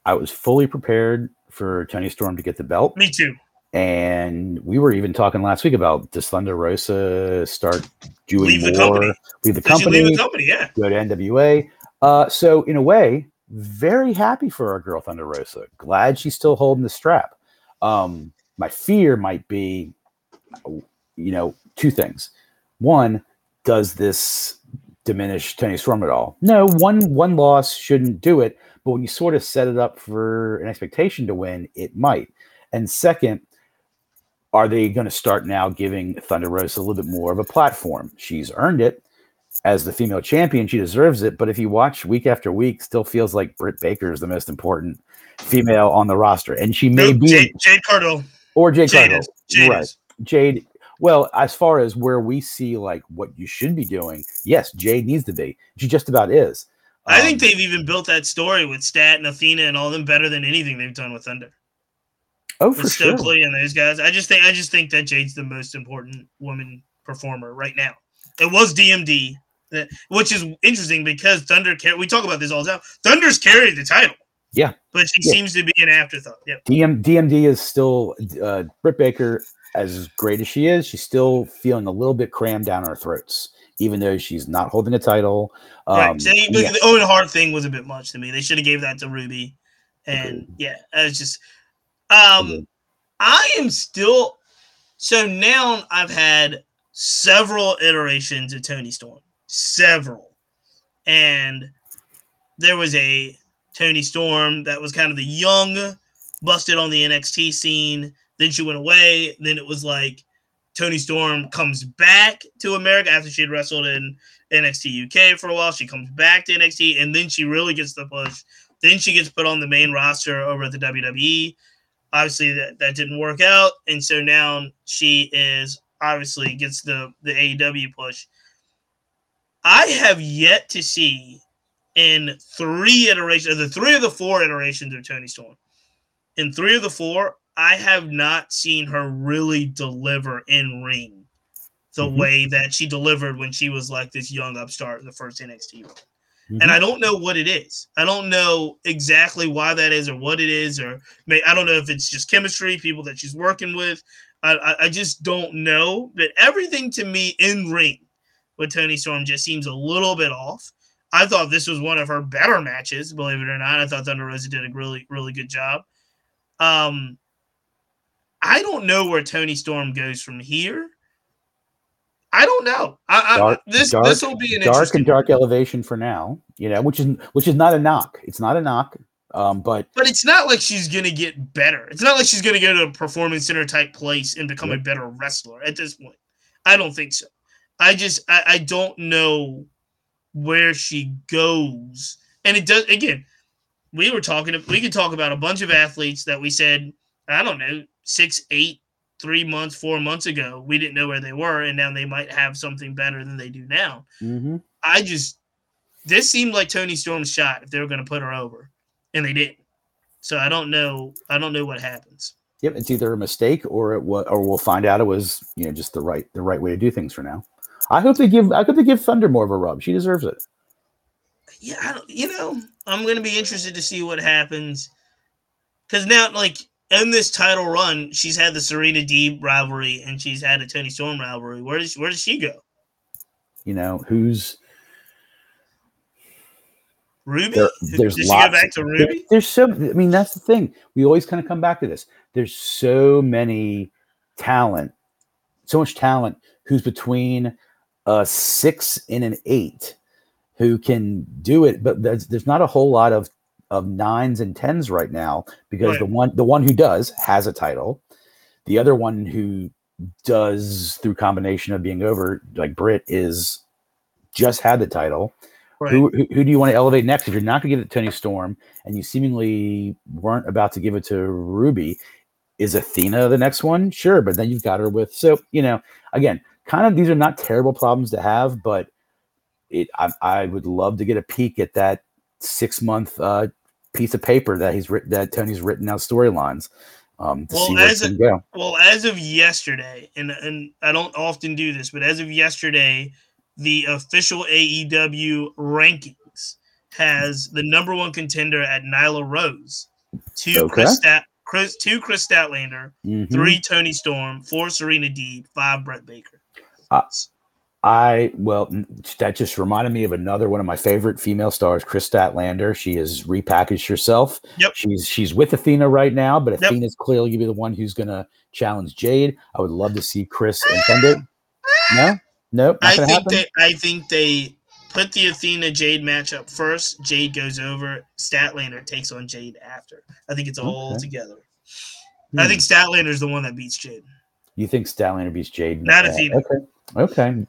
I was fully prepared for Toni Storm to get the belt. Me too. And we were even talking last week about does Thunder Rosa start doing Leave the more, company. leave the she leave company, the company? Yeah. go to NWA. Uh, so in a way, very happy for our girl Thunder Rosa. Glad she's still holding the strap. Um, my fear might be, you know, two things. One, does this diminish Toni Storm at all? No, one one loss shouldn't do it. But when you sort of set it up for an expectation to win, it might. And second, are they going to start now giving Thunder Rosa a little bit more of a platform? She's earned it as the female champion. She deserves it. But if you watch week after week, still feels like Britt Baker is the most important female on the roster, and she may Nope, be Jade, Jade Cargill. Or Jade, Jade is. Jade right? is. Jade. Well, as far as where we see like what you should be doing, yes, Jade needs to be. She just about is. I think Um, they've even built that story with Stat and Athena and all them better than anything they've done with Thunder. Oh, for with sure. Stokely and those guys. I just think I just think that Jade's the most important woman performer right now. It was DMD, which is interesting because Thunder. Car- we talk about this all the time. Thunder's carried the title. Yeah. but she Yeah. seems to be an afterthought. Yep. DM, DMD is still uh, Britt Baker, as great as she is, she's still feeling a little bit crammed down our throats, even though she's not holding a title. Um, right. So, the, yeah. the Owen Hart thing was a bit much to me. They should have gave that to Ruby, and Agreed. yeah, it's just. Um, Agreed. I am still. So now I've had several iterations of Toni Storm, several, and there was a Toni Storm that was kind of the young, busted on the NXT scene. Then she went away. Then it was like Toni Storm comes back to America after she had wrestled in NXT UK for a while. She comes back to NXT, and then she really gets the push. Then she gets put on the main roster over at the WWE. Obviously, that, that didn't work out, and so now she is obviously gets the the AEW push. I have yet to see in three iterations, the three of the four iterations of Toni Storm. In three of the four, I have not seen her really deliver in ring the Mhm. way that she delivered when she was like this young upstart in the first NXT run. Mhm. And I don't know what it is. I don't know exactly why that is or what it is, or may, I don't know if it's just chemistry, people that she's working with. I, I, I just don't know. But everything to me in ring with Toni Storm just seems a little bit off. I thought this was one of her better matches, believe it or not. I thought Thunder Rosa did a really, really good job. Um, I don't know where Toni Storm goes from here. I don't know. I, Dark- I, this dark- this will be an dark and dark elevation for now, you know, which is which is not a knock. It's not a knock. Um, but But it's not like she's gonna get better. It's not like she's gonna go to a performance center type place and become a better wrestler at this point. I don't think so. I just I, I don't know where she goes. And it does again, we were talking we could talk about a bunch of athletes that we said, I don't know, six, eight, three months, four months ago, we didn't know where they were, and now they might have something better than they do now. mhm. I just this seemed like Toni Storm's shot if they were going to put her over, and they didn't. So I don't know. I don't know what happens. Yep, it's either a mistake or it was, or we'll find out it was you know just the right the right way to do things for now. I hope they give I hope they give Thunder more of a rub. She deserves it. Yeah, I don't. You know, I'm going to be interested to see what happens because now, like in this title run, she's had the Serena Deeb rivalry and she's had a Toni Storm rivalry. Where does where does she go? You know who's Ruby? there, there's she lots. go back to there- Ruby? there's so I mean that's the thing. We always kind of come back to this. There's so many talent, so much talent who's between a six and an eight who can do it, but there's there's not a whole lot of of nines and tens right now because Right. the one the one who does has a title. The other one who does through combination of being over like Britt is just had the title. Right. Who, who, who do you want to elevate next? If you're not going to give it to Toni Storm, and you seemingly weren't about to give it to Ruby, is Athena the next one? Sure, but then you've got her with. So you know, again, kind of these are not terrible problems to have, but it. I, I would love to get a peek at that six month uh, piece of paper that he's written that Tony's written out storylines um, to Well, see as can go. Well, as of yesterday, and and I don't often do this, but as of yesterday, the official AEW rankings has the number one contender at Nyla Rose, two Okay. Kris Stat, Kris, two Kris Statlander, Mhm. three Toni Storm, four Serena Deeb, five Britt Baker. Uh, I well, that just reminded me of another one of my favorite female stars, Kris Statlander. She has repackaged herself. Yep. She's she's with Athena right now, but Yep. Athena's clearly gonna be the one who's gonna challenge Jade. I would love to see Kris and Thunder. No, nope, I think happen. they I think they put the Athena Jade matchup first. Jade goes over. Statlander takes on Jade after. I think it's all Okay. together. I Hmm. think Statlander's the one that beats Jade. You think Statlander beats Jade. Not Uh, Athena. Okay, okay.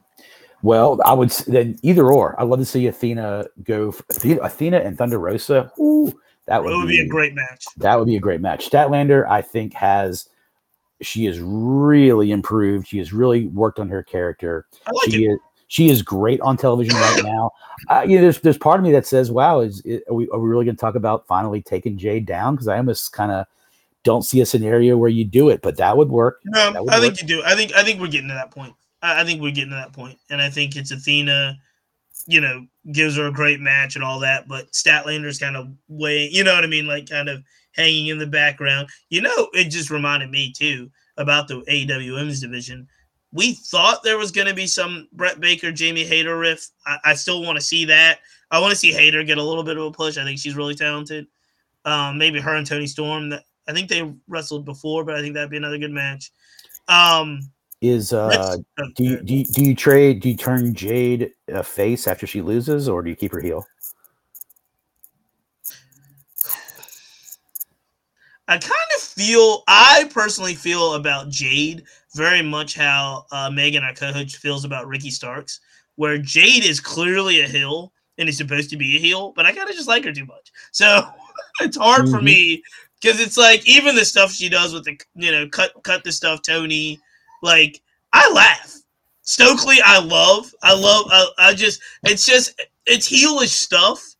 Well, I would then either or. I'd love to see Athena go for, Athena, Athena and Thunder Rosa. Ooh, that would, would be a great match. That would be a great match. Statlander, I think, has she has really improved. She has really worked on her character. I like she it. is she is great on television right <coughs> now. Uh, you know, there's there's part of me that says, "Wow, is, is are we are we really going to talk about finally taking Jade down?" Because I almost kind of don't see a scenario where you do it, but that would work. No, would I think work. you do. I think I think we're getting to that point. I, I think we're getting to that point, and I think it's Athena. You know, gives her a great match and all that, but Statlander's kind of way. You know what I mean? Like kind of hanging in the background. You know, it just reminded me too about the AWM's division. We thought there was going to be some Britt Baker, Jamie Hayter riff. I, I still want to see that. I want to see Hayter get a little bit of a push. I think she's really talented. Um, maybe her and Tony Storm. That I think they wrestled before, but I think that'd be another good match. Um, Is uh, do you, do you do you trade? Do you turn Jade a face after she loses, or do you keep her heel? I kind of feel, I personally feel about Jade very much how uh, Megan, our co-host, feels about Ricky Starks, where Jade is clearly a heel and is supposed to be a heel, but I kind of just like her too much. So <laughs> it's hard for Mhm. me because it's like even the stuff she does with the, you know, cut cut the stuff, Tony, like I laugh. Stokely, I love. I love. I, I just, it's just, it's heelish stuff.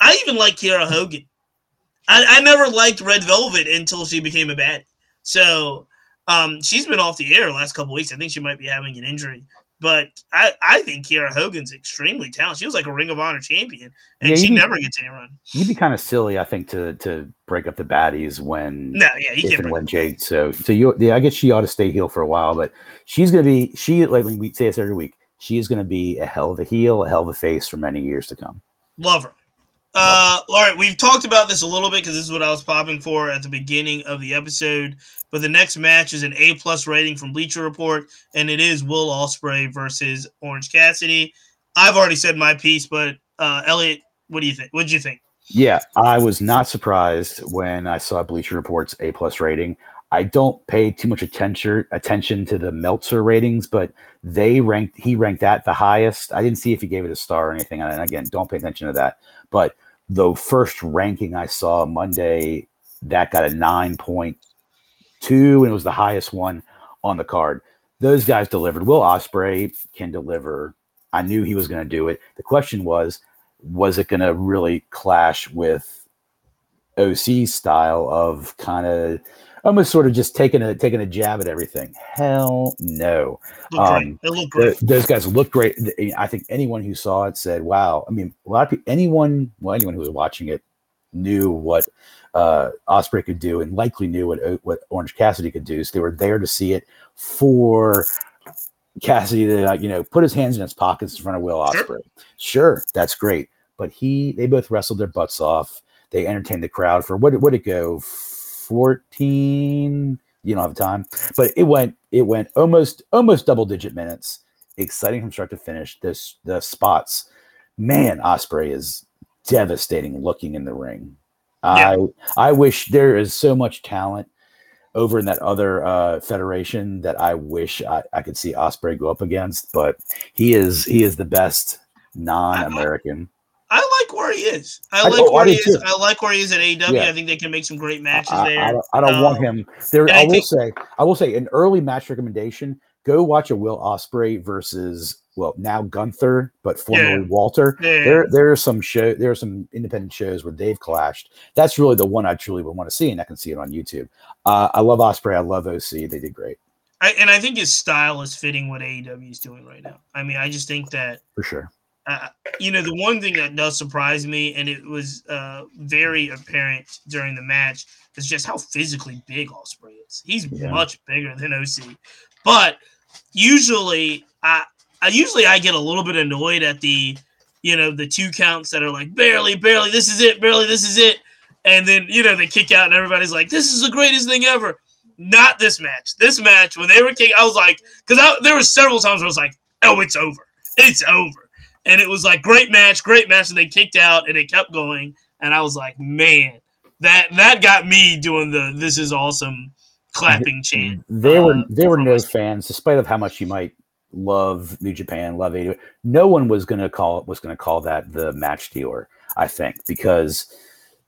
I even like Kiera Hogan. I, I never liked Red Velvet until she became a baddie. So um, she's been off the air the last couple weeks. I think she might be having an injury. But I, I think Kiera Hogan's extremely talented. She was like a Ring of Honor champion, and Yeah, she you- never gets any run. You'd be kind of silly, I think, to to break up the baddies when No, yeah, you can't. when Jade. So, so you, yeah, I guess she ought to stay heel for a while, but she's going to be, she, like we say this every week, she is going to be a hell of a heel, a hell of a face for many years to come. Love her. Uh, all right, we've talked about this a little bit because this is what I was popping for at the beginning of the episode. But the next match is an A plus rating from Bleacher Report, and it is Will Ospreay versus Orange Cassidy. I've already said my piece, but uh, Elliot, what do you think? What did you think? Yeah, I was not surprised when I saw Bleacher Report's A plus rating. I don't pay too much attention attention to the Meltzer ratings, but they ranked he ranked that the highest. I didn't see if he gave it a star or anything. And again, don't pay attention to that. But the first ranking I saw Monday, that got a nine point two, and it was the highest one on the card. Those guys delivered. Will Ospreay can deliver. I knew he was going to do it. The question was, was it going to really clash with OC's style of kind of almost sort of just taking a taking a jab at everything? Hell no. Um, It looked Th- great. those guys look great. I think anyone who saw it said, "Wow!" I mean, a lot of people, anyone, well, anyone who was watching it knew what uh, Ospreay could do, and likely knew what what Orange Cassidy could do. So they were there to see it for Cassidy to, like, you know, put his hands in his pockets in front of Will Ospreay. Sure, that's great. But he, they both wrestled their butts off. They entertained the crowd for what? Would it go? Fourteen. You don't have time, but it went. It went almost almost double digit minutes. Exciting from start to finish. This the spots. Man, Ospreay is devastating looking in the ring. I I wish there is so much talent over in that other uh, federation that I wish I, I could see Ospreay go up against, but he is he is the best non-American. I like where he is. I I- like oh, I where he is. too. I like where he is at AEW. Yeah. I think they can make some great matches I, there. I don't, I don't want Um, him there. I, I will think- say I will say an early match recommendation. Go watch a Will Ospreay versus well now Gunther, but formerly Yeah. Walter. Yeah. There there are some show there are some independent shows where they've clashed. That's really the one I truly would want to see, and I can see it on YouTube. Uh, I love Ospreay. I love OC. They did great I, and I think his style is fitting what AEW is doing right now. I mean, I just think that for sure. Uh, you know, the one thing that does surprise me, and it was uh, very apparent during the match, is just how physically big Ospreay is. He's Yeah. much bigger than OC. But usually, I, I usually I get a little bit annoyed at the, you know, the two counts that are like barely, barely, this is it, barely, this is it, and then you know they kick out, and everybody's like, this is the greatest thing ever. Not this match. This match, when they were kicked, I was like, because there were several times where I was like, oh, it's over, it's over and it was like great match, great match, and they kicked out and it kept going, and I was like, man, that that got me doing the "this is awesome" clapping chant. There were uh, there were no fans, despite of how much you might love New Japan, love AEW. No one was going to call was to call that the match dealer. I think because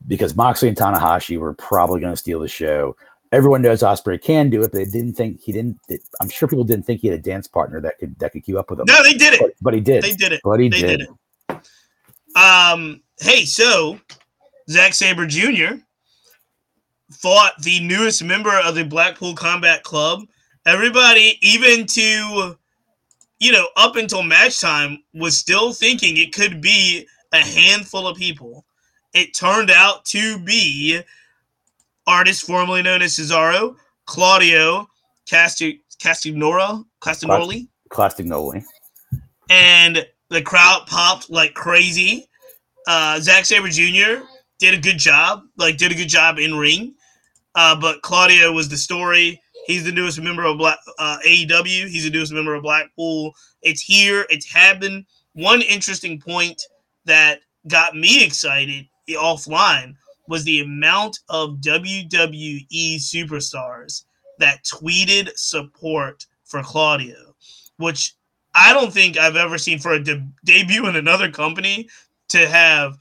because Moxley and Tanahashi were probably going to steal the show. Everyone knows Ospreay can do it, but they didn't think he didn't. I'm sure people didn't think he had a dance partner that could that could keep up with him. No, they did it. but, but he did. They did it. but he They did. did it. Um, hey, so Zack Sabre Jr. fought the newest member of the Blackpool Combat Club. Everybody, even to you know, up until match time, was still thinking it could be a handful of people. It turned out to be artist formerly known as Cesaro, Claudio Casti- Castagnora, Castagnoli, Clastignoli. and the crowd popped like crazy. Uh, Zack Sabre Jr. did a good job, like did a good job in ring. Uh, but Claudio was the story. He's the newest member of Black uh, AEW. He's the newest member of Blackpool. It's here. It's happened. One interesting point that got me excited offline was the amount of WWE superstars that tweeted support for Claudio, which I don't think I've ever seen for a de- debut in another company to have.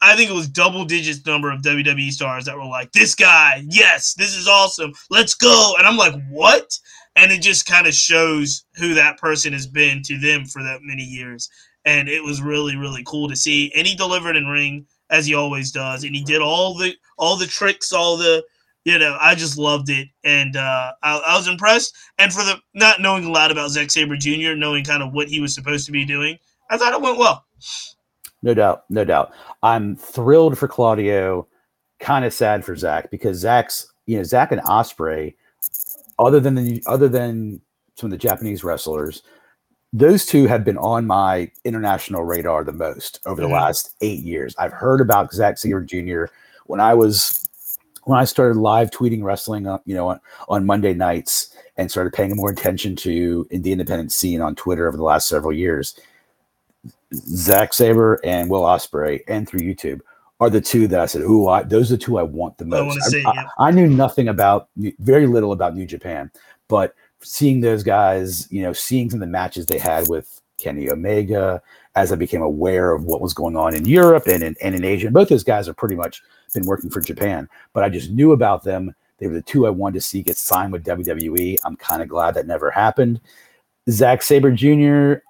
I think it was double digits number of WWE stars that were like, "This guy, yes, this is awesome, let's go!" And I'm like, "What?" And it just kind of shows who that person has been to them for that many years, and it was really, really cool to see. And he delivered in ring as he always does, and he did all the all the tricks, all the you know, I just loved it, and uh, I, I was impressed. And for the not knowing a lot about Zack Sabre Jr., knowing kind of what he was supposed to be doing, I thought it went well. No doubt, no doubt. I'm thrilled for Claudio, kind of sad for Zack because Zack's, you know, Zack and Ospreay, other than the other than some of the Japanese wrestlers, those two have been on my international radar the most over the Mhm. last eight years. I've heard about Zack Sabre Jr. when I was when I started live tweeting wrestling, uh, you know, on, on Monday nights and started paying more attention to in the independent scene on Twitter over the last several years. Zack Sabre and Will Ospreay, and through YouTube, are the two that I said, "Ooh, I, those are the two I want the most." wanna see, I. I knew nothing about, very little about New Japan, but seeing those guys, you know, seeing some of the matches they had with Kenny Omega, as I became aware of what was going on in Europe and in, and in Asia, and both those guys have pretty much been working for Japan, but I just knew about them. They were the two I wanted to see get signed with WWE. I'm kind of glad that never happened. Zack Sabre Jr.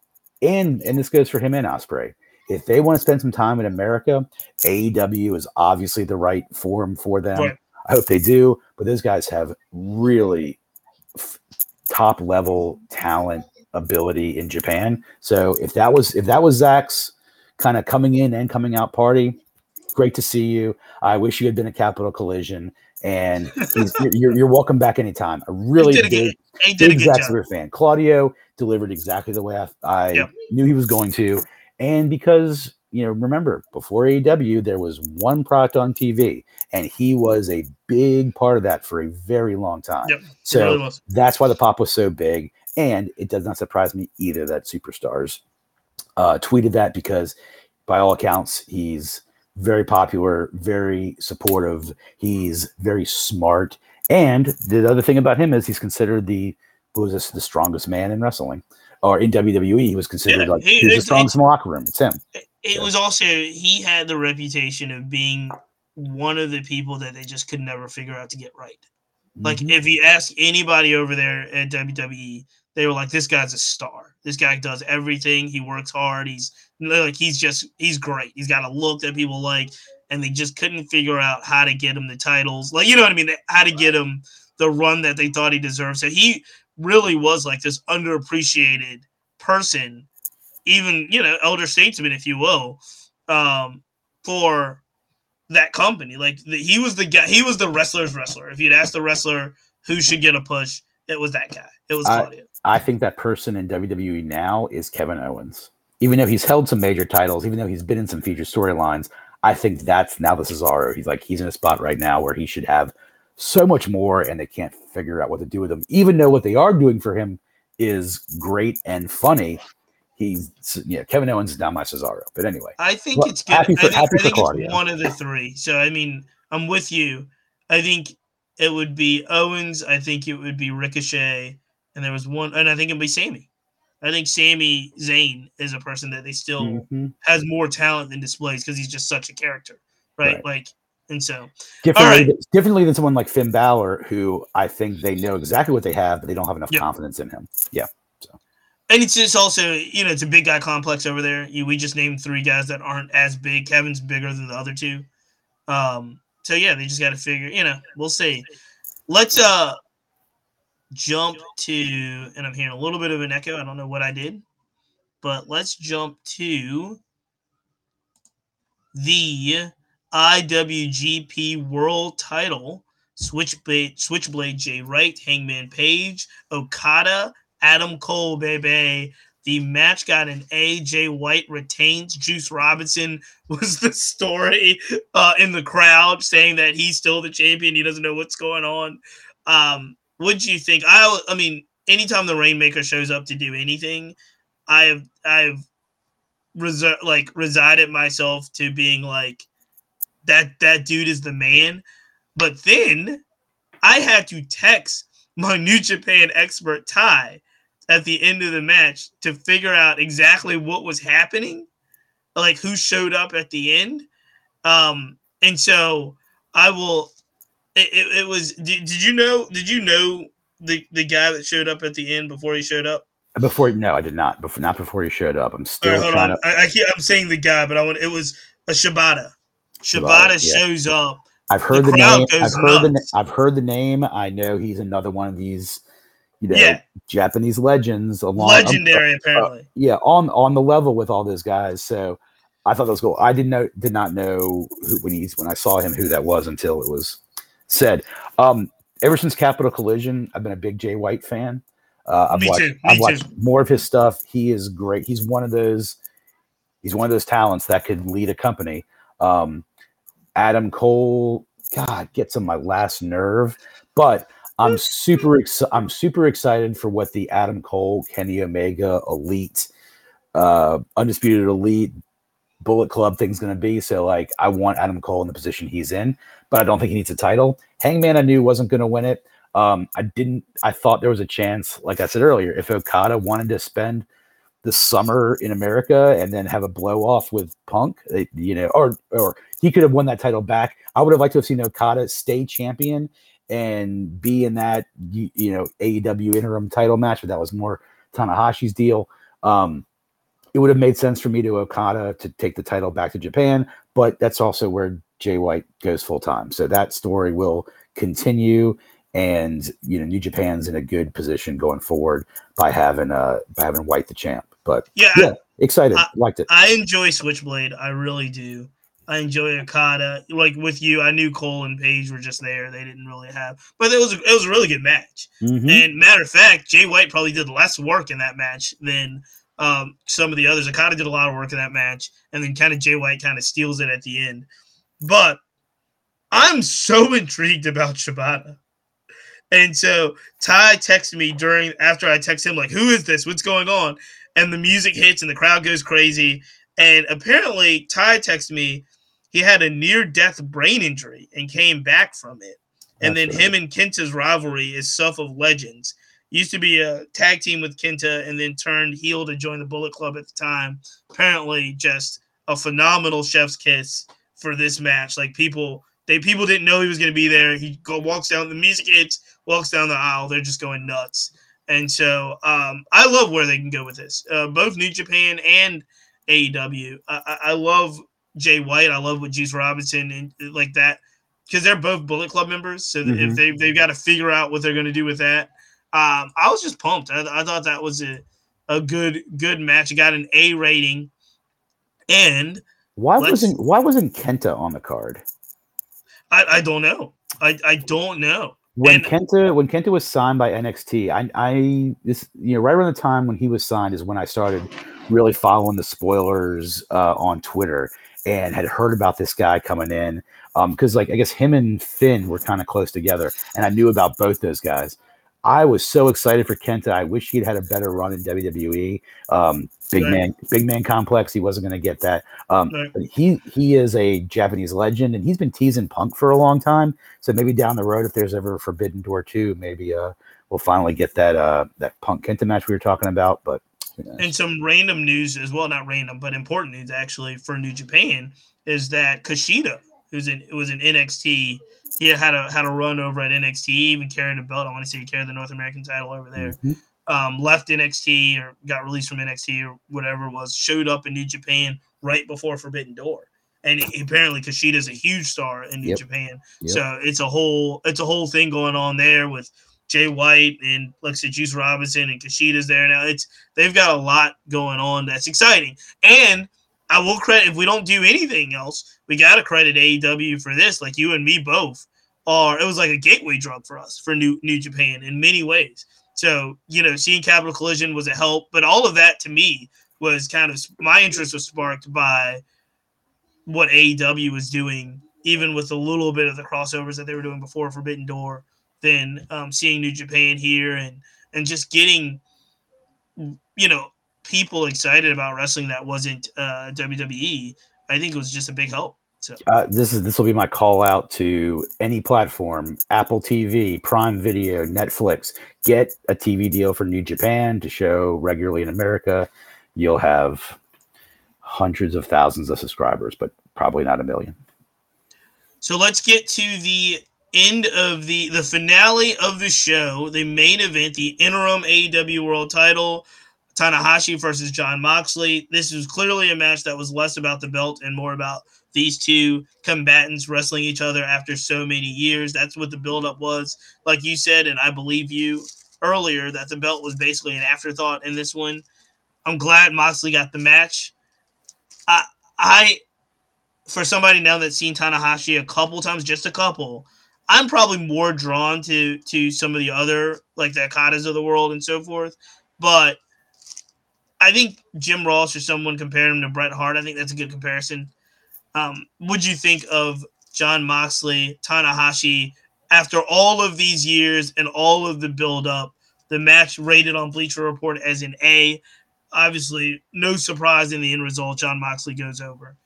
and and this goes for him and Ospreay. If they want to spend some time in America, AEW is obviously the right forum for them. I hope they do. But those guys have really top level talent ability in Japan. So if that was if that was Zack's kind of coming in and coming out party, great to see you. I wish you had been a Capital Collision, and <laughs> you're, you're welcome back anytime. I really He did a big, he did a big good Sabre fan. Claudio delivered exactly the way I, I Yep. knew he was going to, and because you know, remember before AEW there was one product on TV, and he was a big part of that for a very long time. Yep, So really that's why the pop was so big. And it does not surprise me either that Superstars uh, tweeted that because, by all accounts, he's very popular, very supportive. He's very smart. And the other thing about him is he's considered the what was this, the strongest man in wrestling or in WWE. He was considered Yeah, like he- he was the strongest in the locker room. It's him. It Yeah. was also he had the reputation of being one of the people that they just could never figure out to get right. Like Mhm. if you ask anybody over there at WWE, they were like, "This guy's a star. This guy does everything. He works hard. He's like he's just he's great. He's got a look that people like." And they just couldn't figure out how to get him the titles, like you know what I mean, how to get him the run that they thought he deserved. So he really was like this underappreciated person, even you know, elder statesman, if you will, um, for that company. Like the, he was the guy, he was the wrestler's wrestler. If you'd asked the wrestler who should get a push, it was that guy. It was I- Claudio. I think that person in WWE now is Kevin Owens. Even though he's held some major titles, even though he's been in some feature storylines, I think that's now the Cesaro. He's like he's in a spot right now where he should have so much more, and they can't figure out what to do with him. Even though what they are doing for him is great and funny, he's yeah. Kevin Owens is now my Cesaro. But anyway, I think Well, it's good. happy for- I think, happy I for think Claudio. it's one of the three. So I mean, I'm with you. I think it would be Owens. I think it would be Ricochet, and there was one, and I think it'd be Sammy. I think Sami Zayn is a person that they still Mhm. has more talent than displays because he's just such a character, right? Right. Like, and so differently, right. differently than someone like Finn Balor, who I think they know exactly what they have, but they don't have enough Yep. confidence in him. Yeah. And it's just also, you know, it's a big guy complex over there. You, we just named three guys that aren't as big. Kevin's bigger than the other two. Um, so yeah, they just got to figure. You know, we'll see. Let's uh jump to, and I'm hearing a little bit of an echo. I don't know what I did, but let's jump to the IWGP World Title. Switchblade, Switchblade Jay White, Hangman Page, Okada, Adam Cole, baby. The match got an AJ White retains. Juice Robinson <laughs> was the story uh, in the crowd saying that he's still the champion. He doesn't know what's going on. Um, what do you think? I I mean, anytime the Rainmaker shows up to do anything, I've I've reser- like resided myself to being like that that dude is the man. But then I had to text my <laughs> New Japan expert Ty at the end of the match to figure out exactly what was happening, like who showed up at the end. Um, and so I will. It, it, it was. Did, did you know? Did you know the the guy that showed up at the end before he showed up? Before no, I did not. Before not before he showed up. I'm still right, trying on. to. I, I keep, I'm saying the guy, but I want. It was a Shibata. Shibata, Shibata, yeah. shows up. I've heard the the, name. I've heard the. I've heard the name. I know he's another one of these, you know, Yeah. Japanese legends. Along, Legendary, apparently. yeah, on on the level with all those guys. So I thought that was cool. I didn't know, did not know who, when he's when I saw him who that was until it was said. Um, ever since Capital Collision, I've been a big Jay White fan. Uh, I've Me watched, too, me I've watched too. more of his stuff. He is great. He's one of those. He's one of those talents that could lead a company. Um, Adam Cole, God, gets on my last nerve, but I'm super excited. I'm super excited for what the Adam Cole, Kenny Omega, Elite, uh, Undisputed Elite, Bullet Club thing's going to be. So, like, I want Adam Cole in the position he's in, but I don't think he needs a title. Hangman, I knew wasn't going to win it. Um, I didn't. I thought there was a chance, like I said earlier, if Okada wanted to spend the summer in America and then have a blow off with Punk, you know, or or he could have won that title back. I would have liked to have seen Okada stay champion and be in that you, you know AEW interim title match, but that was more Tanahashi's deal. Um, it would have made sense for me to Okada to take the title back to Japan, but that's also where Jay White goes full time. So that story will continue, and you know New Japan's in a good position going forward by having uh by having White the champ. But Yeah, yeah, excited, I- liked it. I enjoy Switchblade. I really do. I enjoy Okada. Like with you, I knew Cole and Page were just there. They didn't really have, but it was a, it was a really good match. Mhm. And matter of fact, Jay White probably did less work in that match than um, some of the others. Okada did a lot of work in that match, and then kind of Jay White kind of steals it at the end. But I'm so <laughs> intrigued about Shibata. And so Ty texted me during after I text him like, "Who is this? What's going on?" And the music hits and the crowd goes crazy. And apparently, Ty texted me he had a near-death brain injury and came back from it. And then That's him and Kenta's rivalry is Self of Legends. Used to be a tag team with Kenta and then turned heel to join the Bullet Club at the time. Apparently, just a phenomenal chef's kiss for this match. Like people, they people didn't know he was going to be there. He go walks down the music hits, walks down the aisle. They're just going nuts. And so um, I love where they can go with this. Uh, both New Japan and AEW. I, I, I love Jay White. I love what Juice Robinson and like that because they're both Bullet Club members. So that if they they've got to figure out what they're going to do with that. Um, I was just pumped. I, I thought that was a a good good match. It got an A rating, and why wasn't why wasn't Kenta on the card? I, I don't know. I, I don't know. when And- Kenta when Kenta was signed by NXT, I I this you know right around the time when he was signed is when I started really following the spoilers uh, on Twitter and had heard about this guy coming in because like I guess him and Finn were kind of close together and I knew about both those guys. I was so excited for Kenta. I wish he'd had a better run in WWE. Um, big Right. man, big man complex. He wasn't going to get that. Um, Right. he he is a Japanese legend, and he's been teasing Punk for a long time. So maybe down the road, if there's ever a Forbidden Door two, maybe uh we'll finally get that uh that Punk Kenta match we were talking about. But And some random news as well, not random, but important news actually for New Japan is that Kushida, who's in was in NXT, he had a had a run over at NXT, even carried a belt. I want to say he carried the North American title over there. Mhm. Um, left NXT or got released from NXT or whatever it was, showed up in New Japan right before Forbidden Door. And apparently Kushida's a huge star in New Yep. Japan. Yep. So it's a whole it's a whole thing going on there with Jay White and said, Juice Robinson and Kushida's there now. It's they've got a lot going on that's exciting. And I will credit if we don't do anything else, we gotta credit AEW for this. Like you and me both are it was like a gateway drug for us for New New Japan in many ways. So, you know, seeing Capital Collision was a help, but all of that to me was kind of my interest was sparked by what AEW was doing, even with a little bit of the crossovers that they were doing before Forbidden Door, then um, seeing New Japan here and and just getting you know people excited about wrestling that wasn't uh, WWE. I think it was just a big help. So Uh, this is this will be my call out to any platform: Apple TV, Prime Video, Netflix. Get a TV deal for New Japan to show regularly in America. You'll have hundreds of thousands of subscribers, but probably not a million. So let's get to the end of the the finale of the show, the main event, the interim AEW World Title, Tanahashi versus John Moxley. This was clearly a match that was less about the belt and more about these two combatants wrestling each other after so many years. That's what the buildup was, like you said, and I believe you earlier that the belt was basically an afterthought in this one. I'm glad Moxley got the match. I I for somebody now that's seen Tanahashi a couple times, just a couple, I'm probably more drawn to to some of the other like the Okadas of the world and so forth. But I think Jim Ross or someone compared him to Bret Hart. I think that's a good comparison. Um, would you think of John Moxley, Tanahashi after all of these years and all of the build up? The match rated on Bleacher Report as an A. obviously, no surprise in the end result. John Moxley goes over.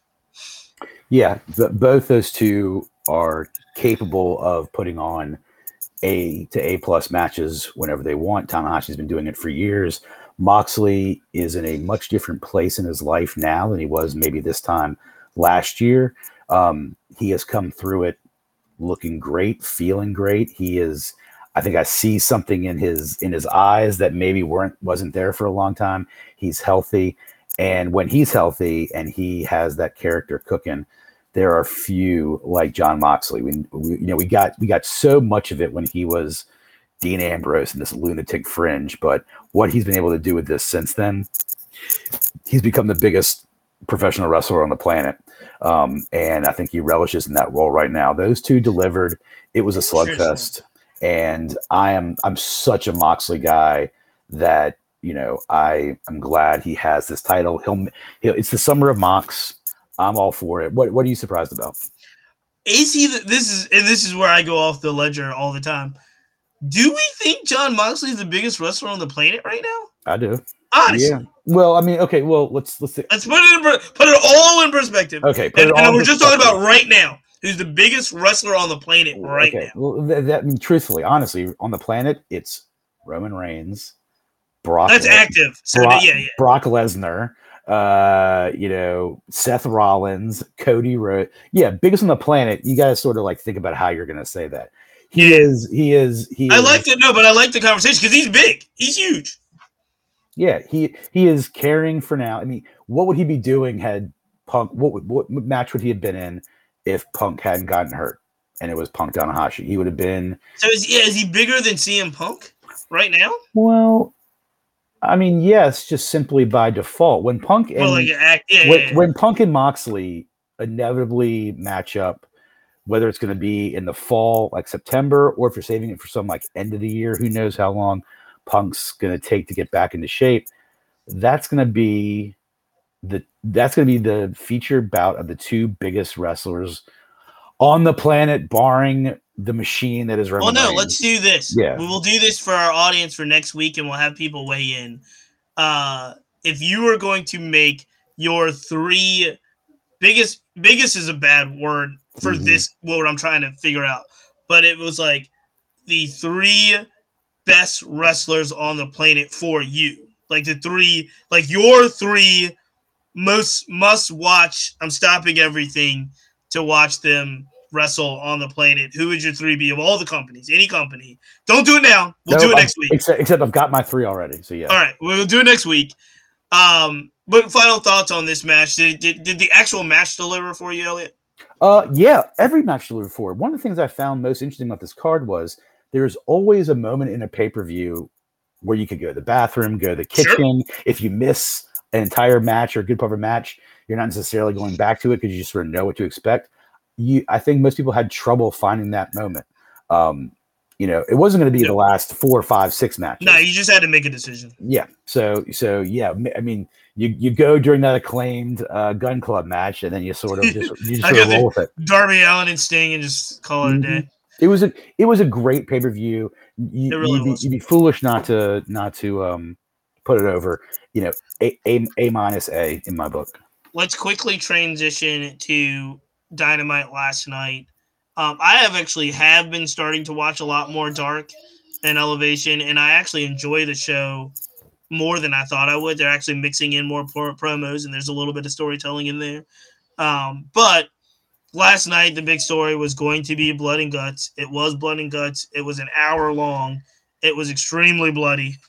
Yeah, the, both those two are capable of putting on A to A plus matches whenever they want. Tanahashi's been doing it for years. Moxley is in a much different place in his life now than he was maybe this time last year. Um, he has come through it looking great, feeling great. He is. I think I see something in his in his eyes that maybe weren't wasn't there for a long time. He's healthy, and when he's healthy and he has that character cooking, there are few like John Moxley. We, we you know we got we got so much of it when he was Dean Ambrose and this lunatic fringe, but what he's been able to do with this since then, he's become the biggest professional wrestler on the planet. Um, and I think he relishes in that role right now. Those two delivered. It was a slugfest, and I am I'm such a Moxley guy that you know I am glad he has this title. He'll, he'll it's the summer of Mox. I'm all for it. What what are you surprised about? Is he? This is and this is where I go off the ledger all the time. Do we think John Moxley is the biggest wrestler on the planet right now? I do. Honestly. Yeah. Well, I mean, okay. Well, let's let's. Let's put it in put it all in perspective. Okay. and, and we're just talking about right now. Who's the biggest wrestler on the planet right okay. now? Well, that, that I mean, truthfully, honestly, on the planet, it's Roman Reigns, Brock. That's Le- active. So Brock, yeah, yeah. Brock Lesnar, uh, you know, Seth Rollins, Cody Rhodes. Yeah, biggest on the planet. You got to sort of like think about how you're going to say that. He Yeah. is. He is. He. I is, like it. No, but I like the conversation because he's big. He's huge. Yeah, he he is caring for now. I mean, what would he be doing had Punk? What would, what match would he have been in if Punk hadn't gotten hurt and it was Punk Tanahashi? He would have been. So is, yeah, is he bigger than CM Punk right now? Well, I mean, yes, just simply by default. When Punk and well, act, yeah, when, yeah, yeah. when Punk and Moxley inevitably match up, whether it's going to be in the fall, like September, or if you're saving it for some like end of the year, who knows how long Punk's going to take to get back into shape. That's going to be the that's going to be the feature bout of the two biggest wrestlers on the planet, barring the machine that is Roman Well, no, Reigns. let's do this. Yeah. We will do this for our audience for next week and we'll have people weigh in. Uh, if you were going to make your three biggest, biggest is a bad word for Mhm. this, what I'm trying to figure out, but it was like the three best wrestlers on the planet for you. Like the three, like your three most must watch. I'm stopping everything to watch them wrestle on the planet. Who would your three be of all the companies? Any company. Don't do it now. We'll No, do it next week. Except, except I've got my three already. So yeah. All right, we'll do it next week. Um, but final thoughts on this match? Did, did, did the actual match deliver for you, Elliot? Uh, yeah, every match delivered for. One of the things I found most interesting about this card was there's always a moment in a pay per view where you could go to the bathroom, go to the Sure. kitchen. If you miss an entire match or a good part of a match, you're not necessarily going back to it because you just sort of know what to expect. You, I think most people had trouble finding that moment. Um, you know, it wasn't going to be Yeah. the last four, five, six matches. No, you just had to make a decision. Yeah. So so yeah, I mean, you you go during that acclaimed uh, Gunn Club match, and then you sort of just you <laughs> just sort of roll with it. Darby Allin and Sting and just call it a day. It was a it was a great pay per view. You, really would be, you'd be foolish not to not to um put it over. You know, a a, a minus a in my book. let's quickly transition to Dynamite last night. Um, I have actually have been starting to watch a lot more Dark and Elevation, and I actually enjoy the show more than I thought I would. They're actually mixing in more pro- promos, and there's a little bit of storytelling in there. Um, but last night, the big story was going to be Blood and Guts. It was Blood and Guts. It was an hour long. It was extremely bloody. <laughs>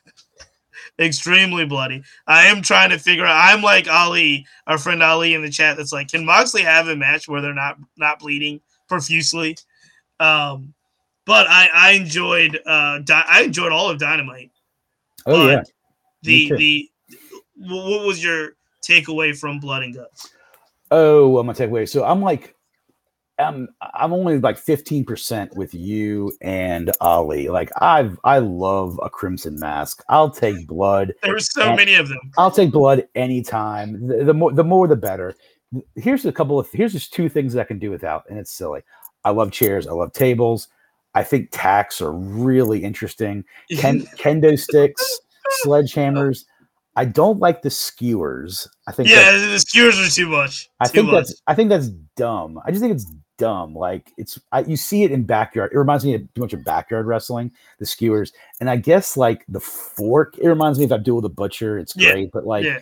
extremely bloody. I am trying to figure out. I'm like Ali, our friend Ali in the chat. That's like, can Moxley have a match where they're not not bleeding profusely? Um, but I I enjoyed uh Di- I enjoyed all of Dynamite. Oh yeah, The the what was your takeaway from Blood and Guts? Oh, well, my takeaway. So I'm like, I'm I'm only like 15% with you and Ali. Like I've I love a crimson mask. I'll take blood. <laughs> There were so many of them. I'll take blood anytime. The, the more the more the better. Here's a couple of here's just two things that I can do without, and it's silly. I love chairs. I love tables. I think tacks are really interesting. Ken, <laughs> kendo sticks, oh. sledgehammers. I don't like the skewers. I think Yeah, the skewers are too much. I Too think much. that's I think that's dumb. I just think it's dumb. Like it's I, you see it in backyard. It reminds me of too much of backyard wrestling, the skewers, and I guess like the fork. It reminds me of Abdul the Butcher. It's Yeah, great, but like yeah.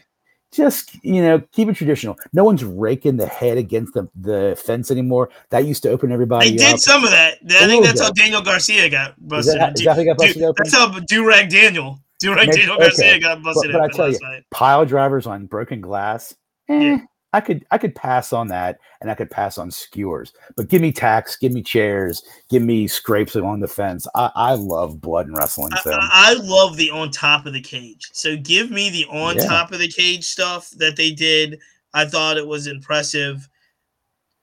just you know keep it traditional. No one's raking the head against the, the fence anymore. That used to open everybody They did up. some of that. I think that's how. Daniel Garcia got busted. that, is that how he got busted Dude, that's how Durag Daniel, Durag rag Daniel Garcia got busted but I open tell last you, night. Pile drivers on broken glass. eh, Yeah. I could I could pass on that, and I could pass on skewers. But give me tacks, give me chairs, give me scrapes along the fence. I, I love blood and wrestling. I, I I love the on top of the cage. So give me the on Yeah. top of the cage stuff that they did. I thought it was impressive.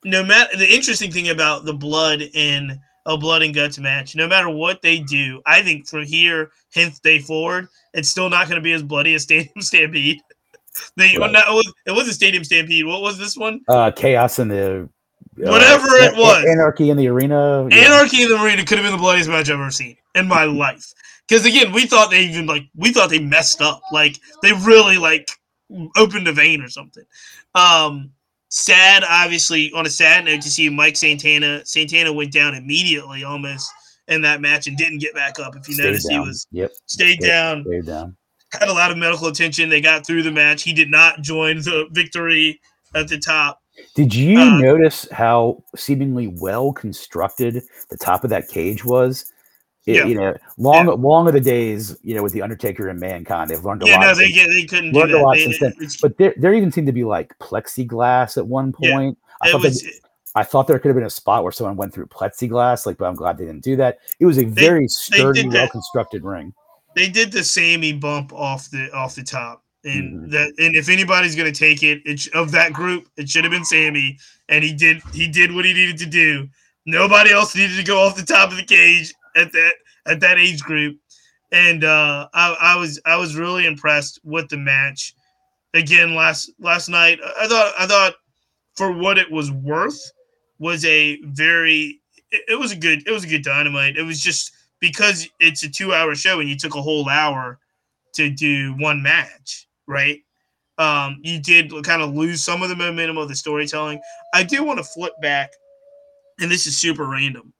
No matter the interesting thing about the blood in a blood and guts match, no matter what they do, I think from here, hence day forward, it's still not going to be as bloody as Stadium <laughs> Stampede. They Right. no, it was it was a Stadium Stampede. What was this one? uh, chaos in the uh, Whatever it was. anarchy in the arena. yeah. Anarchy in the Arena could have been the bloodiest match I've ever seen in my life. Because again, we thought they even like we thought they messed up. Like they really like opened a vein or something. Um sad, obviously, on a sad note to see Mike Santana. Santana went down immediately almost in that match and didn't get back up. If you Stayed noticed, he was yep stayed Yep. down, stayed down. Had a lot of medical attention. They got through the match. He did not join the victory at the top. Did you Uh, notice how seemingly well constructed the top of that cage was? It- Yeah. You know, long long of the days, you know, with the Undertaker and Mankind, they've learned a Yeah, lot. no, they since- they couldn't do learned a lot They- since then. but there, there even seemed to be like plexiglass at one Yeah. point. I thought was they, I thought there could have been a spot where someone went through plexiglass, like, but I'm glad they didn't do that. It was a very sturdy, well constructed ring. They did the Sammy bump off the off the top, and Mhm. that and if anybody's gonna take it, it of that group, it should have been Sammy, and he did he did what he needed to do. Nobody else needed to go off the top of the cage at that at that age group, and uh, I, I was I was really impressed with the match. Again, last last night, I thought I thought for what it was worth was a very it, it was a good it was a good dynamite. It was just because it's a two hour show and you took a whole hour to do one match, right? Um, you did kind of lose some of the momentum of the storytelling. I do want to flip back, and this is super random,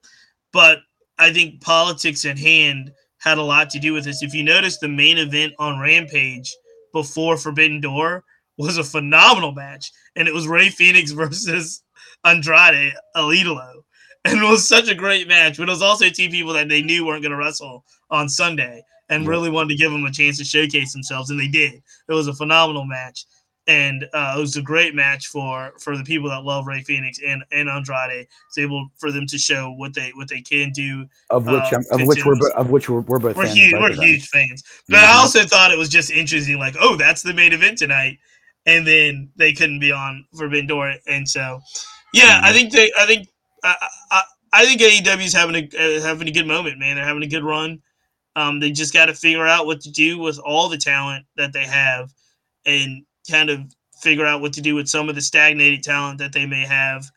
but I think politics at hand had a lot to do with this. If you notice, the main event on Rampage before Forbidden Door was a phenomenal match, and it was Rey Fenix <laughs> versus Andrade El Idolo and it was such a great match. But it was also two people that they knew weren't going to wrestle on Sunday, and Yeah. really wanted to give them a chance to showcase themselves, and they did. It was a phenomenal match, and uh, it was a great match for for the people that love Rey Fenix and and Andrade. It's able for them to show what they what they can do. Of which, Uh, of which we're, of which we're, we're both We're fans. huge, we're huge fans. But I Mhm. also thought it was just interesting, like, oh, that's the main event tonight, and then they couldn't be on for Forbidden Door, and so, yeah, I Mhm. think they, I think, I, I, think AEW is having a uh, having a good moment, man. They're having a good run. Um, they just got to figure out what to do with all the talent that they have, and kind of figure out what to do with some of the stagnated talent that they may have.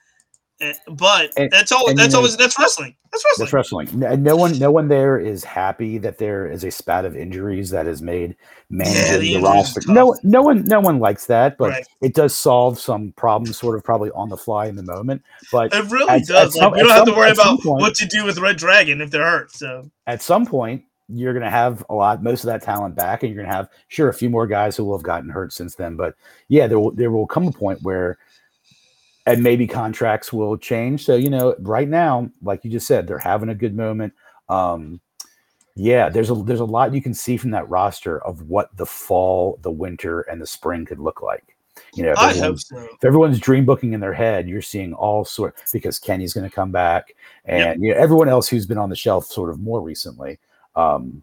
Uh, But And- that's all. you That's know- always that's wrestling. That's wrestling. That's wrestling. No, no one, no one there is happy that there is a spat of injuries that has made managing the the, roster. No, no one, no one likes that, but Right. it does solve some problems, sort of probably on the fly in the moment. But It really At- does. at some- like, we don't at have to worry about point- what to do with Red Dragon if they're hurt. So at some point, you're going to have a lot, most of that talent back, and you're going to have sure a few more guys who will have gotten hurt since then. But yeah, there will there will come a point where, and maybe contracts will change. So you know, right now, like you just said, they're having a good moment. Um, yeah, there's a there's a lot you can see from that roster of what the fall, the winter, and the spring could look like. You know, if I hope everyone's- so. if everyone's dream booking in their head, you're seeing all sort because Kenny's going to come back, and you know everyone else who's been on the shelf sort of more recently. Um,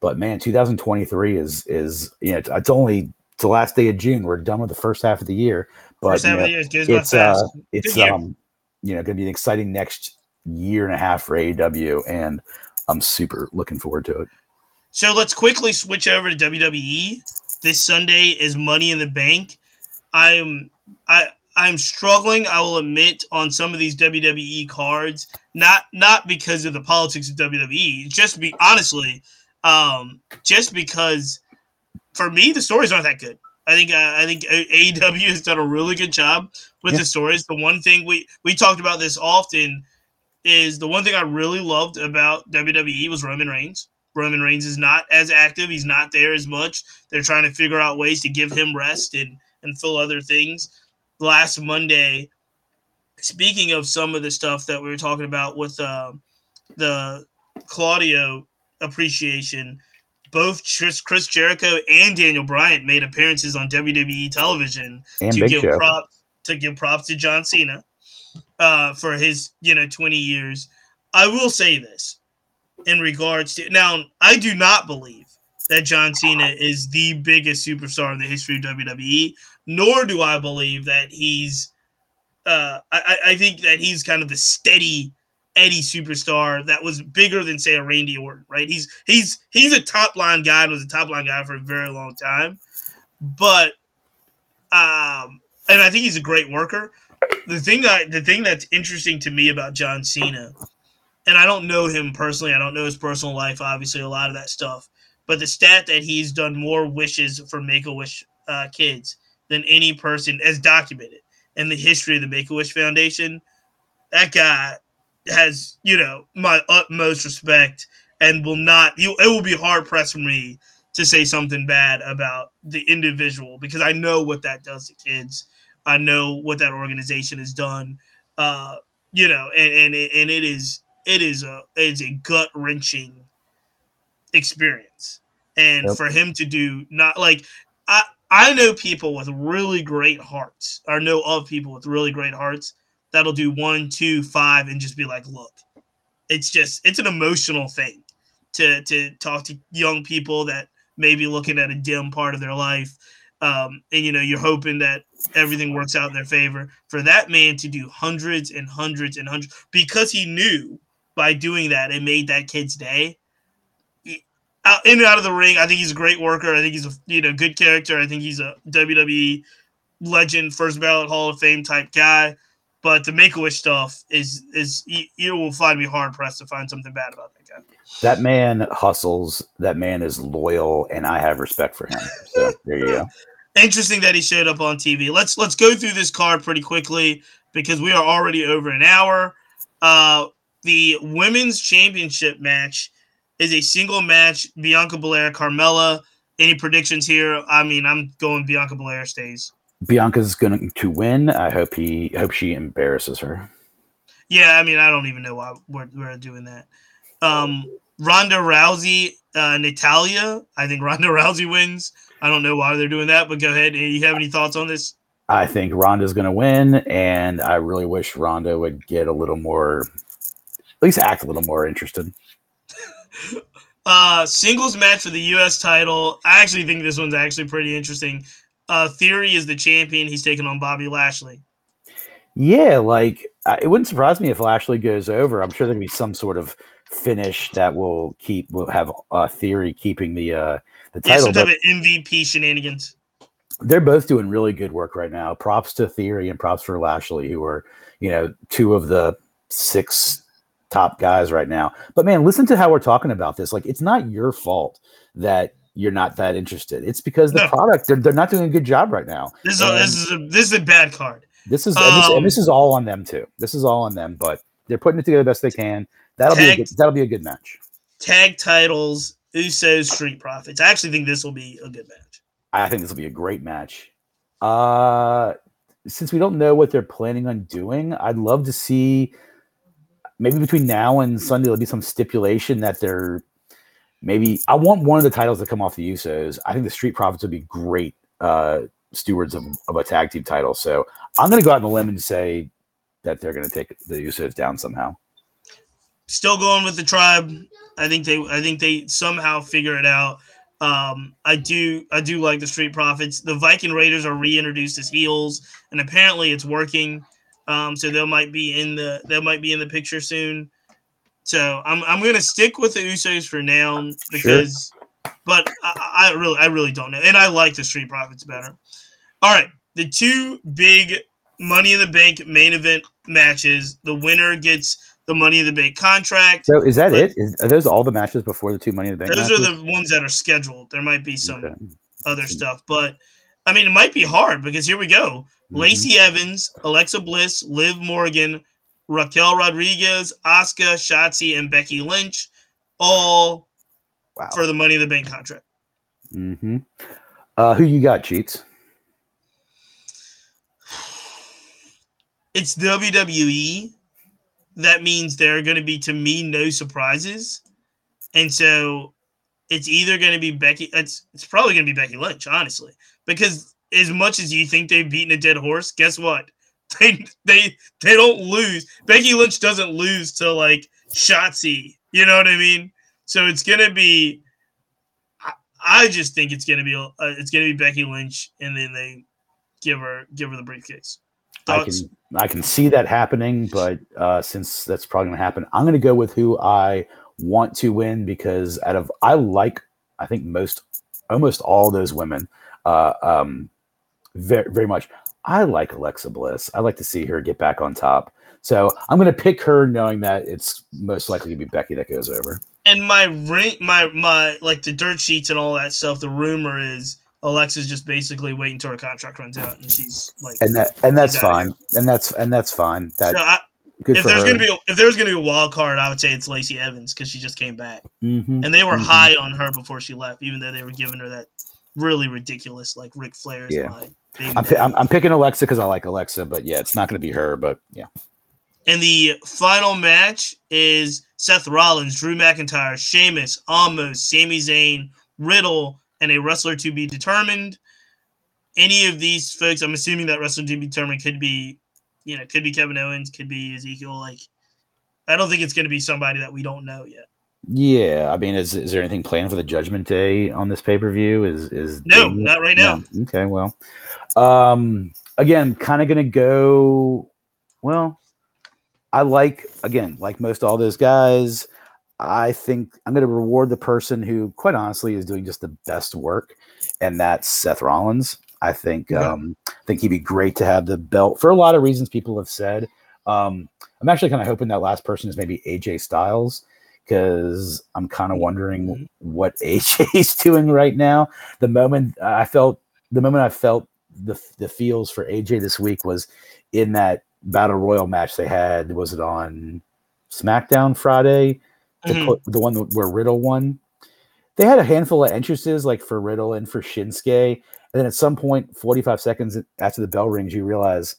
but man, 2023 is is you know it's, it's only it's the last day of June. We're done with the first half of the year, but First half know, of the year it's uh, it's Good year. um you know going to be an exciting next year and a half for AEW, and I'm super looking forward to it. So let's quickly switch over to WWE. This Sunday is Money in the Bank. I'm I I'm struggling, I will admit, on some of these WWE cards. Not not because of the politics of WWE, just be honestly, um, just because for me, the stories aren't that good. I think uh, I think AEW has done a really good job with Yeah. the stories. The one thing we we talked about this often is the one thing I really loved about WWE was Roman Reigns. Roman Reigns is not as active. He's not there as much. They're trying to figure out ways to give him rest and and fill other things. Last Monday, speaking of some of the stuff that we were talking about with uh, the Claudio appreciation, both Chris, Jericho and Daniel Bryant made appearances on WWE television And to Big give Show. props to give props to John Cena uh, for his you know 20 years. I will say this in regards to now, I do not believe that John Cena is the biggest superstar in the history of WWE, nor do I believe that he's. Uh, I- I think that he's kind of the steady Eddie superstar that was bigger than say a Randy Orton, right? He's he's he's a top line guy and was a top line guy for a very long time, but um, and I think he's a great worker. The thing that the thing that's interesting to me about John Cena, and I don't know him personally, I don't know his personal life, obviously a lot of that stuff, but the stat that he's done more wishes for Make a Wish uh, kids than any person, as documented in the history of the Make a Wish Foundation, that guy has you know my utmost respect and will not. You, it will be hard pressed for me to say something bad about the individual because I know what that does to kids. I know what that organization has done. Uh, you know, and and it, and it is it is a it's a gut wrenching experience. And Yep. for him to do not like I I know people with really great hearts, I know of people with really great hearts that'll do one, two, five, and just be like, look, it's just it's an emotional thing to to talk to young people that may be looking at a dim part of their life. Um, and you know, you're hoping that everything works out in their favor. For that man to do hundreds and hundreds and hundreds because he knew by doing that it made that kid's day. Out in and out of the ring, I think he's a great worker. I think he's a you know good character. I think he's a WWE legend, first ballot Hall of Fame type guy. But the Make a Wish stuff is is you, you will find me hard pressed to find something bad about that guy. That man hustles. That man is loyal, and I have respect for him. So there you go. <laughs> Interesting that he showed up on TV. Let's let's go through this card pretty quickly because we are already over an hour. Uh, the women's championship match is a single match. Bianca Belair, Carmella. Any predictions here? I mean, I'm going Bianca Belair stays. Bianca's going to win. I hope he hope she embarrasses her. Yeah, I mean, I don't even know why we're, we're doing that. Um, Ronda Rousey, uh, Natalya. I think Ronda <laughs> Rousey wins. I don't know why they're doing that, but go ahead. You have any thoughts on this? I think Ronda's going to win, and I really wish Ronda would get a little more, at least act a little more interested. <laughs> Uh, singles match for the U.S. title. I actually think this one's actually pretty interesting. Uh, Theory is the champion. He's taking on Bobby Lashley. Yeah, like it wouldn't surprise me if Lashley goes over. I'm sure there'll be some sort of finish that will keep will have uh, theory keeping the uh, the Yeah, title. some type of MVP shenanigans. they're both doing really good work right now. Props to Theory and props for Lashley, who are you know two of the six top guys right now. But man, listen to how we're talking about this. Like it's not your fault that you're not that interested. It's because the No. product they're, they're not doing a good job right now. This is a, this is a this is a bad card. This is and, this, Um, and this is all on them too. This is all on them, but they're putting it together the best they can. That'll be a good, that'll be a good match. Tag titles. Usos, Street Profits. I actually think this will be a good match. I think this will be a great match. Uh since we don't know what they're planning on doing, I'd love to see maybe between now and Sunday there'll be some stipulation that they're maybe I want one of the titles to come off the Usos. I think the Street Profits would be great uh stewards of, of a tag team title. So I'm gonna go out on the limb and say that they're gonna take the Usos down somehow. Still going with the tribe. I think they I think they somehow figure it out. Um, I do I do like the Street Profits. The Viking Raiders are reintroduced as heels, and apparently it's working. Um, so they might be in the they might be in the picture soon. So I'm I'm gonna stick with the Usos for now because, but I, I really I really don't know, and I like the Street Profits better. All right, the two big Money in the Bank main event matches. The winner gets the Money in the Bank contract. So is that it? Is, are those all the matches before the two Money in the Bank? Those matches? are the ones that are scheduled. There might be some Okay. other stuff. But I mean, it might be hard because here we go: Mhm. Lacey Evans, Alexa Bliss, Liv Morgan, Raquel Rodriguez, Asuka, Shotzi, and Becky Lynch, all Wow. for the Money in the Bank contract. Mm-hmm. Uh, who you got, cheats? It's WWE. That means there are going to be, to me, no surprises, and so it's either going to be Becky. It's it's probably going to be Becky Lynch, honestly, because as much as you think they've beaten a dead horse, guess what? <laughs> They they they don't lose. Becky Lynch doesn't lose to like Shotzi. You know what I mean? So it's going to be. I, I just think it's going to be uh, it's to be Becky Lynch, and then they give her give her the briefcase. I can I can see that happening, but uh, since that's probably going to happen, I'm going to go with who I want to win because out of I like I think most almost all those women uh, um, very very much. I like Alexa Bliss. I like to see her get back on top. So I'm going to pick her, knowing that it's most likely to be Becky that goes over. and my ring, my my like the dirt sheets and all that stuff. The rumor is Alexa's just basically waiting until her contract runs out, and she's like, And that and that's fine. And that's and that's fine. That so I, if there's her. gonna be a, if there's gonna be a wild card, I would say it's Lacey Evans because she just came back, Mhm. and they were Mhm. high on her before she left, even though they were giving her that really ridiculous like Ric Flair is Yeah. baby I'm, daddy. I'm, I'm picking Alexa because I like Alexa, but yeah, it's not going to be her. But yeah, And the final match is Seth Rollins, Drew McIntyre, Sheamus, Omos, Sami Zayn, Riddle, and a wrestler to be determined. Any of these folks, I'm assuming that wrestler to be determined could be, you know, could be Kevin Owens, could be Ezekiel. Like, I don't think it's going to be somebody that we don't know yet. Yeah. I mean, is is there anything planned for the Judgment Day on this pay per view? Is is No, Daniel- not right now. No. Okay, well, um, again, kind of going to go. Well, I like again, like most all those guys. I think I'm going to reward the person who, quite honestly, is doing just the best work, and that's Seth Rollins. I think um, I think he'd be great to have the belt for a lot of reasons people have said. Um, I'm actually kind of hoping that last person is maybe AJ Styles because I'm kind of wondering Mhm. what <laughs> AJ is doing right now. The moment I felt, the moment I felt the the feels for AJ this week was in that battle royal match they had. Was it on SmackDown Friday? The, Mhm. cl- the one where Riddle won. They had a handful of entrances like for Riddle and for Shinsuke, and then at some point, 45 seconds after the bell rings, you realize,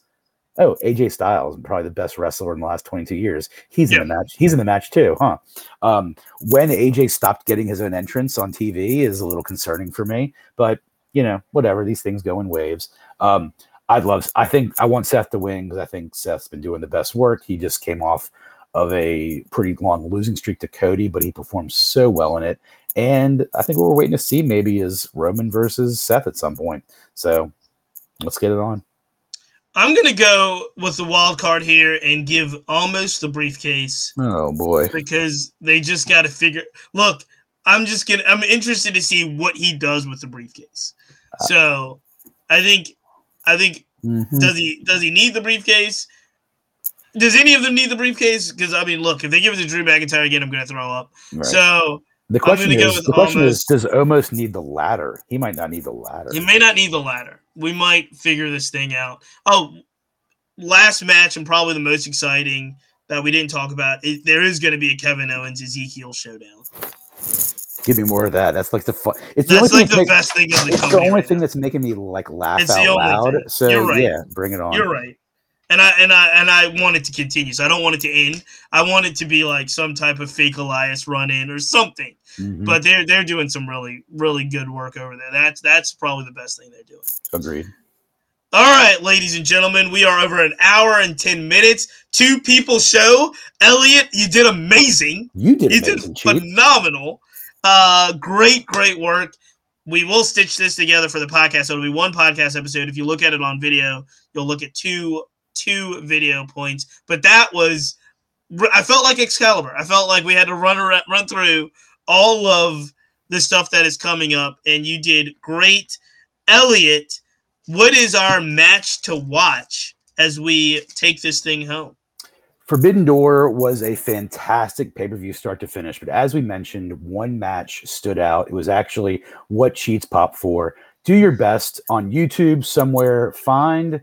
oh, AJ Styles, probably the best wrestler in the last 22 years. He's Yeah. in the match. He's in the match too, huh? Um, when AJ stopped getting his own entrance on TV is a little concerning for me, but you know, whatever. These things go in waves. Um, I'd love. I think I want Seth to win because I think Seth's been doing the best work. He just came off of a pretty long losing streak to Cody, but he performed so well in it. And I think what we're waiting to see maybe is Roman versus Seth at some point. So let's get it on. I'm going to go with the wild card here and give Omos the briefcase Oh boy. because they just got to figure. Look, I'm just gonna. I'm interested to see what he does with the briefcase. Uh, So, I think, I think Mhm. does he does he need the briefcase? Does any of them need the briefcase? Because I mean, look, if they give it to Drew McIntyre again, I'm gonna throw up. Right. So the question is, the question is, does Omos need the ladder? He might not need the ladder. he may not need the ladder. We might figure this thing out. Oh, last match and probably the most exciting that we didn't talk about. It, there is going to be a Kevin Owens Ezekiel showdown. Give me more of that. That's like the fun. It's the That's like the that's best thing in the it's the only right thing now. that's making me like laugh It's out loud. thing. So You're right. yeah, bring it on. You're right. And I and I and I want it to continue. So I don't want it to end. I want it to be like some type of fake Elias run in or something. Mhm. But they're they're doing some really really good work over there. That's that's probably the best thing they're doing. Agreed. All right, ladies and gentlemen, we are over an hour and ten minutes. Two people show. Elliot, you did amazing. You did You amazing, did phenomenal. Uh, great, great work. We will stitch this together for the podcast. So it'll be one podcast episode. If you look at it on video, you'll look at two two video points. But that was, I felt like Excalibur. I felt like we had to run around, run through all of the stuff that is coming up, and you did great. Elliot, what is our match to watch as we take this thing home? Forbidden Door was a fantastic pay per view start to finish, but as we mentioned, one match stood out. It was actually what Cheats pop for do your best on YouTube somewhere. Find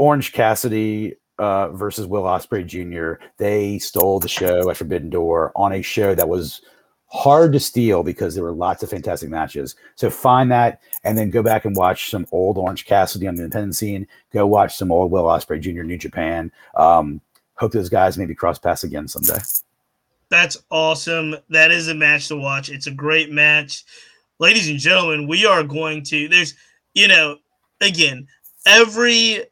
Orange Cassidy uh, versus Will Ospreay Jr. They stole the show at Forbidden Door on a show that was hard to steal because there were lots of fantastic matches. So find that and then go back and watch some old Orange Cassidy on the independent scene. Go watch some old Will Ospreay Jr. New Japan. Um, hope those guys maybe cross paths again someday. That's awesome. That is a match to watch. It's a great match. Ladies and gentlemen, we are going to there's you know, again, every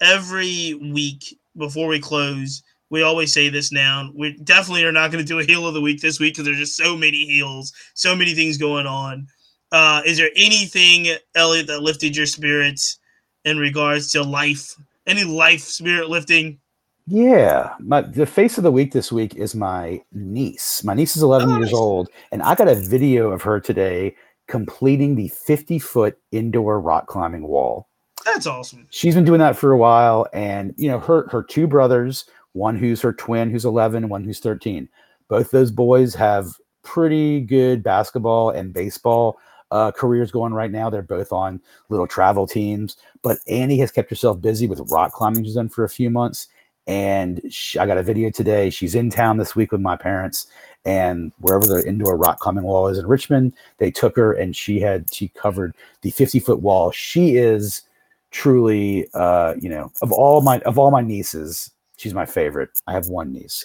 every week before we close, we always say this now. We definitely are not going to do a heel of the week this week because there's just so many heels, so many things going on. Uh, is there anything, Elliot, that lifted your spirits in regards to life? Any life spirit lifting? Yeah, my the face of the week this week is my niece. My niece is 11 Oh, years nice. old, and I got a video of her today completing the 50 foot indoor rock climbing wall. That's awesome. She's been doing that for a while, and you know her her two brothers, one who's her twin, who's 11, one who's 13. Both those boys have pretty good basketball and baseball uh, careers going right now. They're both on little travel teams, but Annie has kept herself busy with rock climbing she's done for a few months. And she, I got a video today. She's in town this week with my parents, and wherever the indoor rock climbing wall is in Richmond, they took her and she had she covered the 50 foot wall. She is truly, uh, you know, of all my of all my nieces, she's my favorite. I have one niece.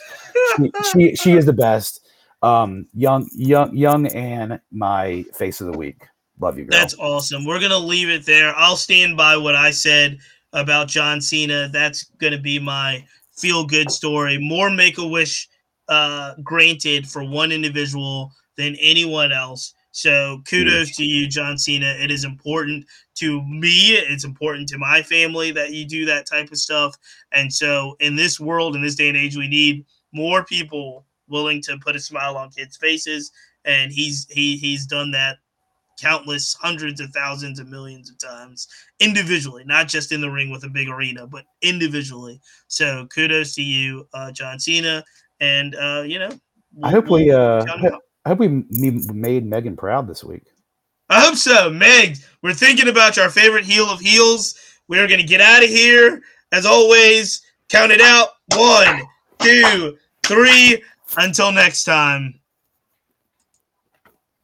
She she, she is the best. Um, young young young and my face of the week. Love you, girl. That's awesome. We're gonna leave it there. I'll stand by what I said about John Cena. That's gonna be my feel good story. More make a wish uh, granted for one individual than anyone else. So kudos to you, John Cena. It is important to me. It's important to my family that you do that type of stuff. And so in this world, in this day and age, we need more people willing to put a smile on kids' faces. And he's he he's done that countless hundreds of thousands of millions of times individually, not just in the ring with a big arena, but individually. So kudos to you, uh, John Cena, and uh, you know, I hope we uh, count him out. I hope we made Megan proud this week. I hope so, Meg. We're thinking about our favorite heel of heels. We're gonna get out of here. As always, count it out. One, two, three. Until next time.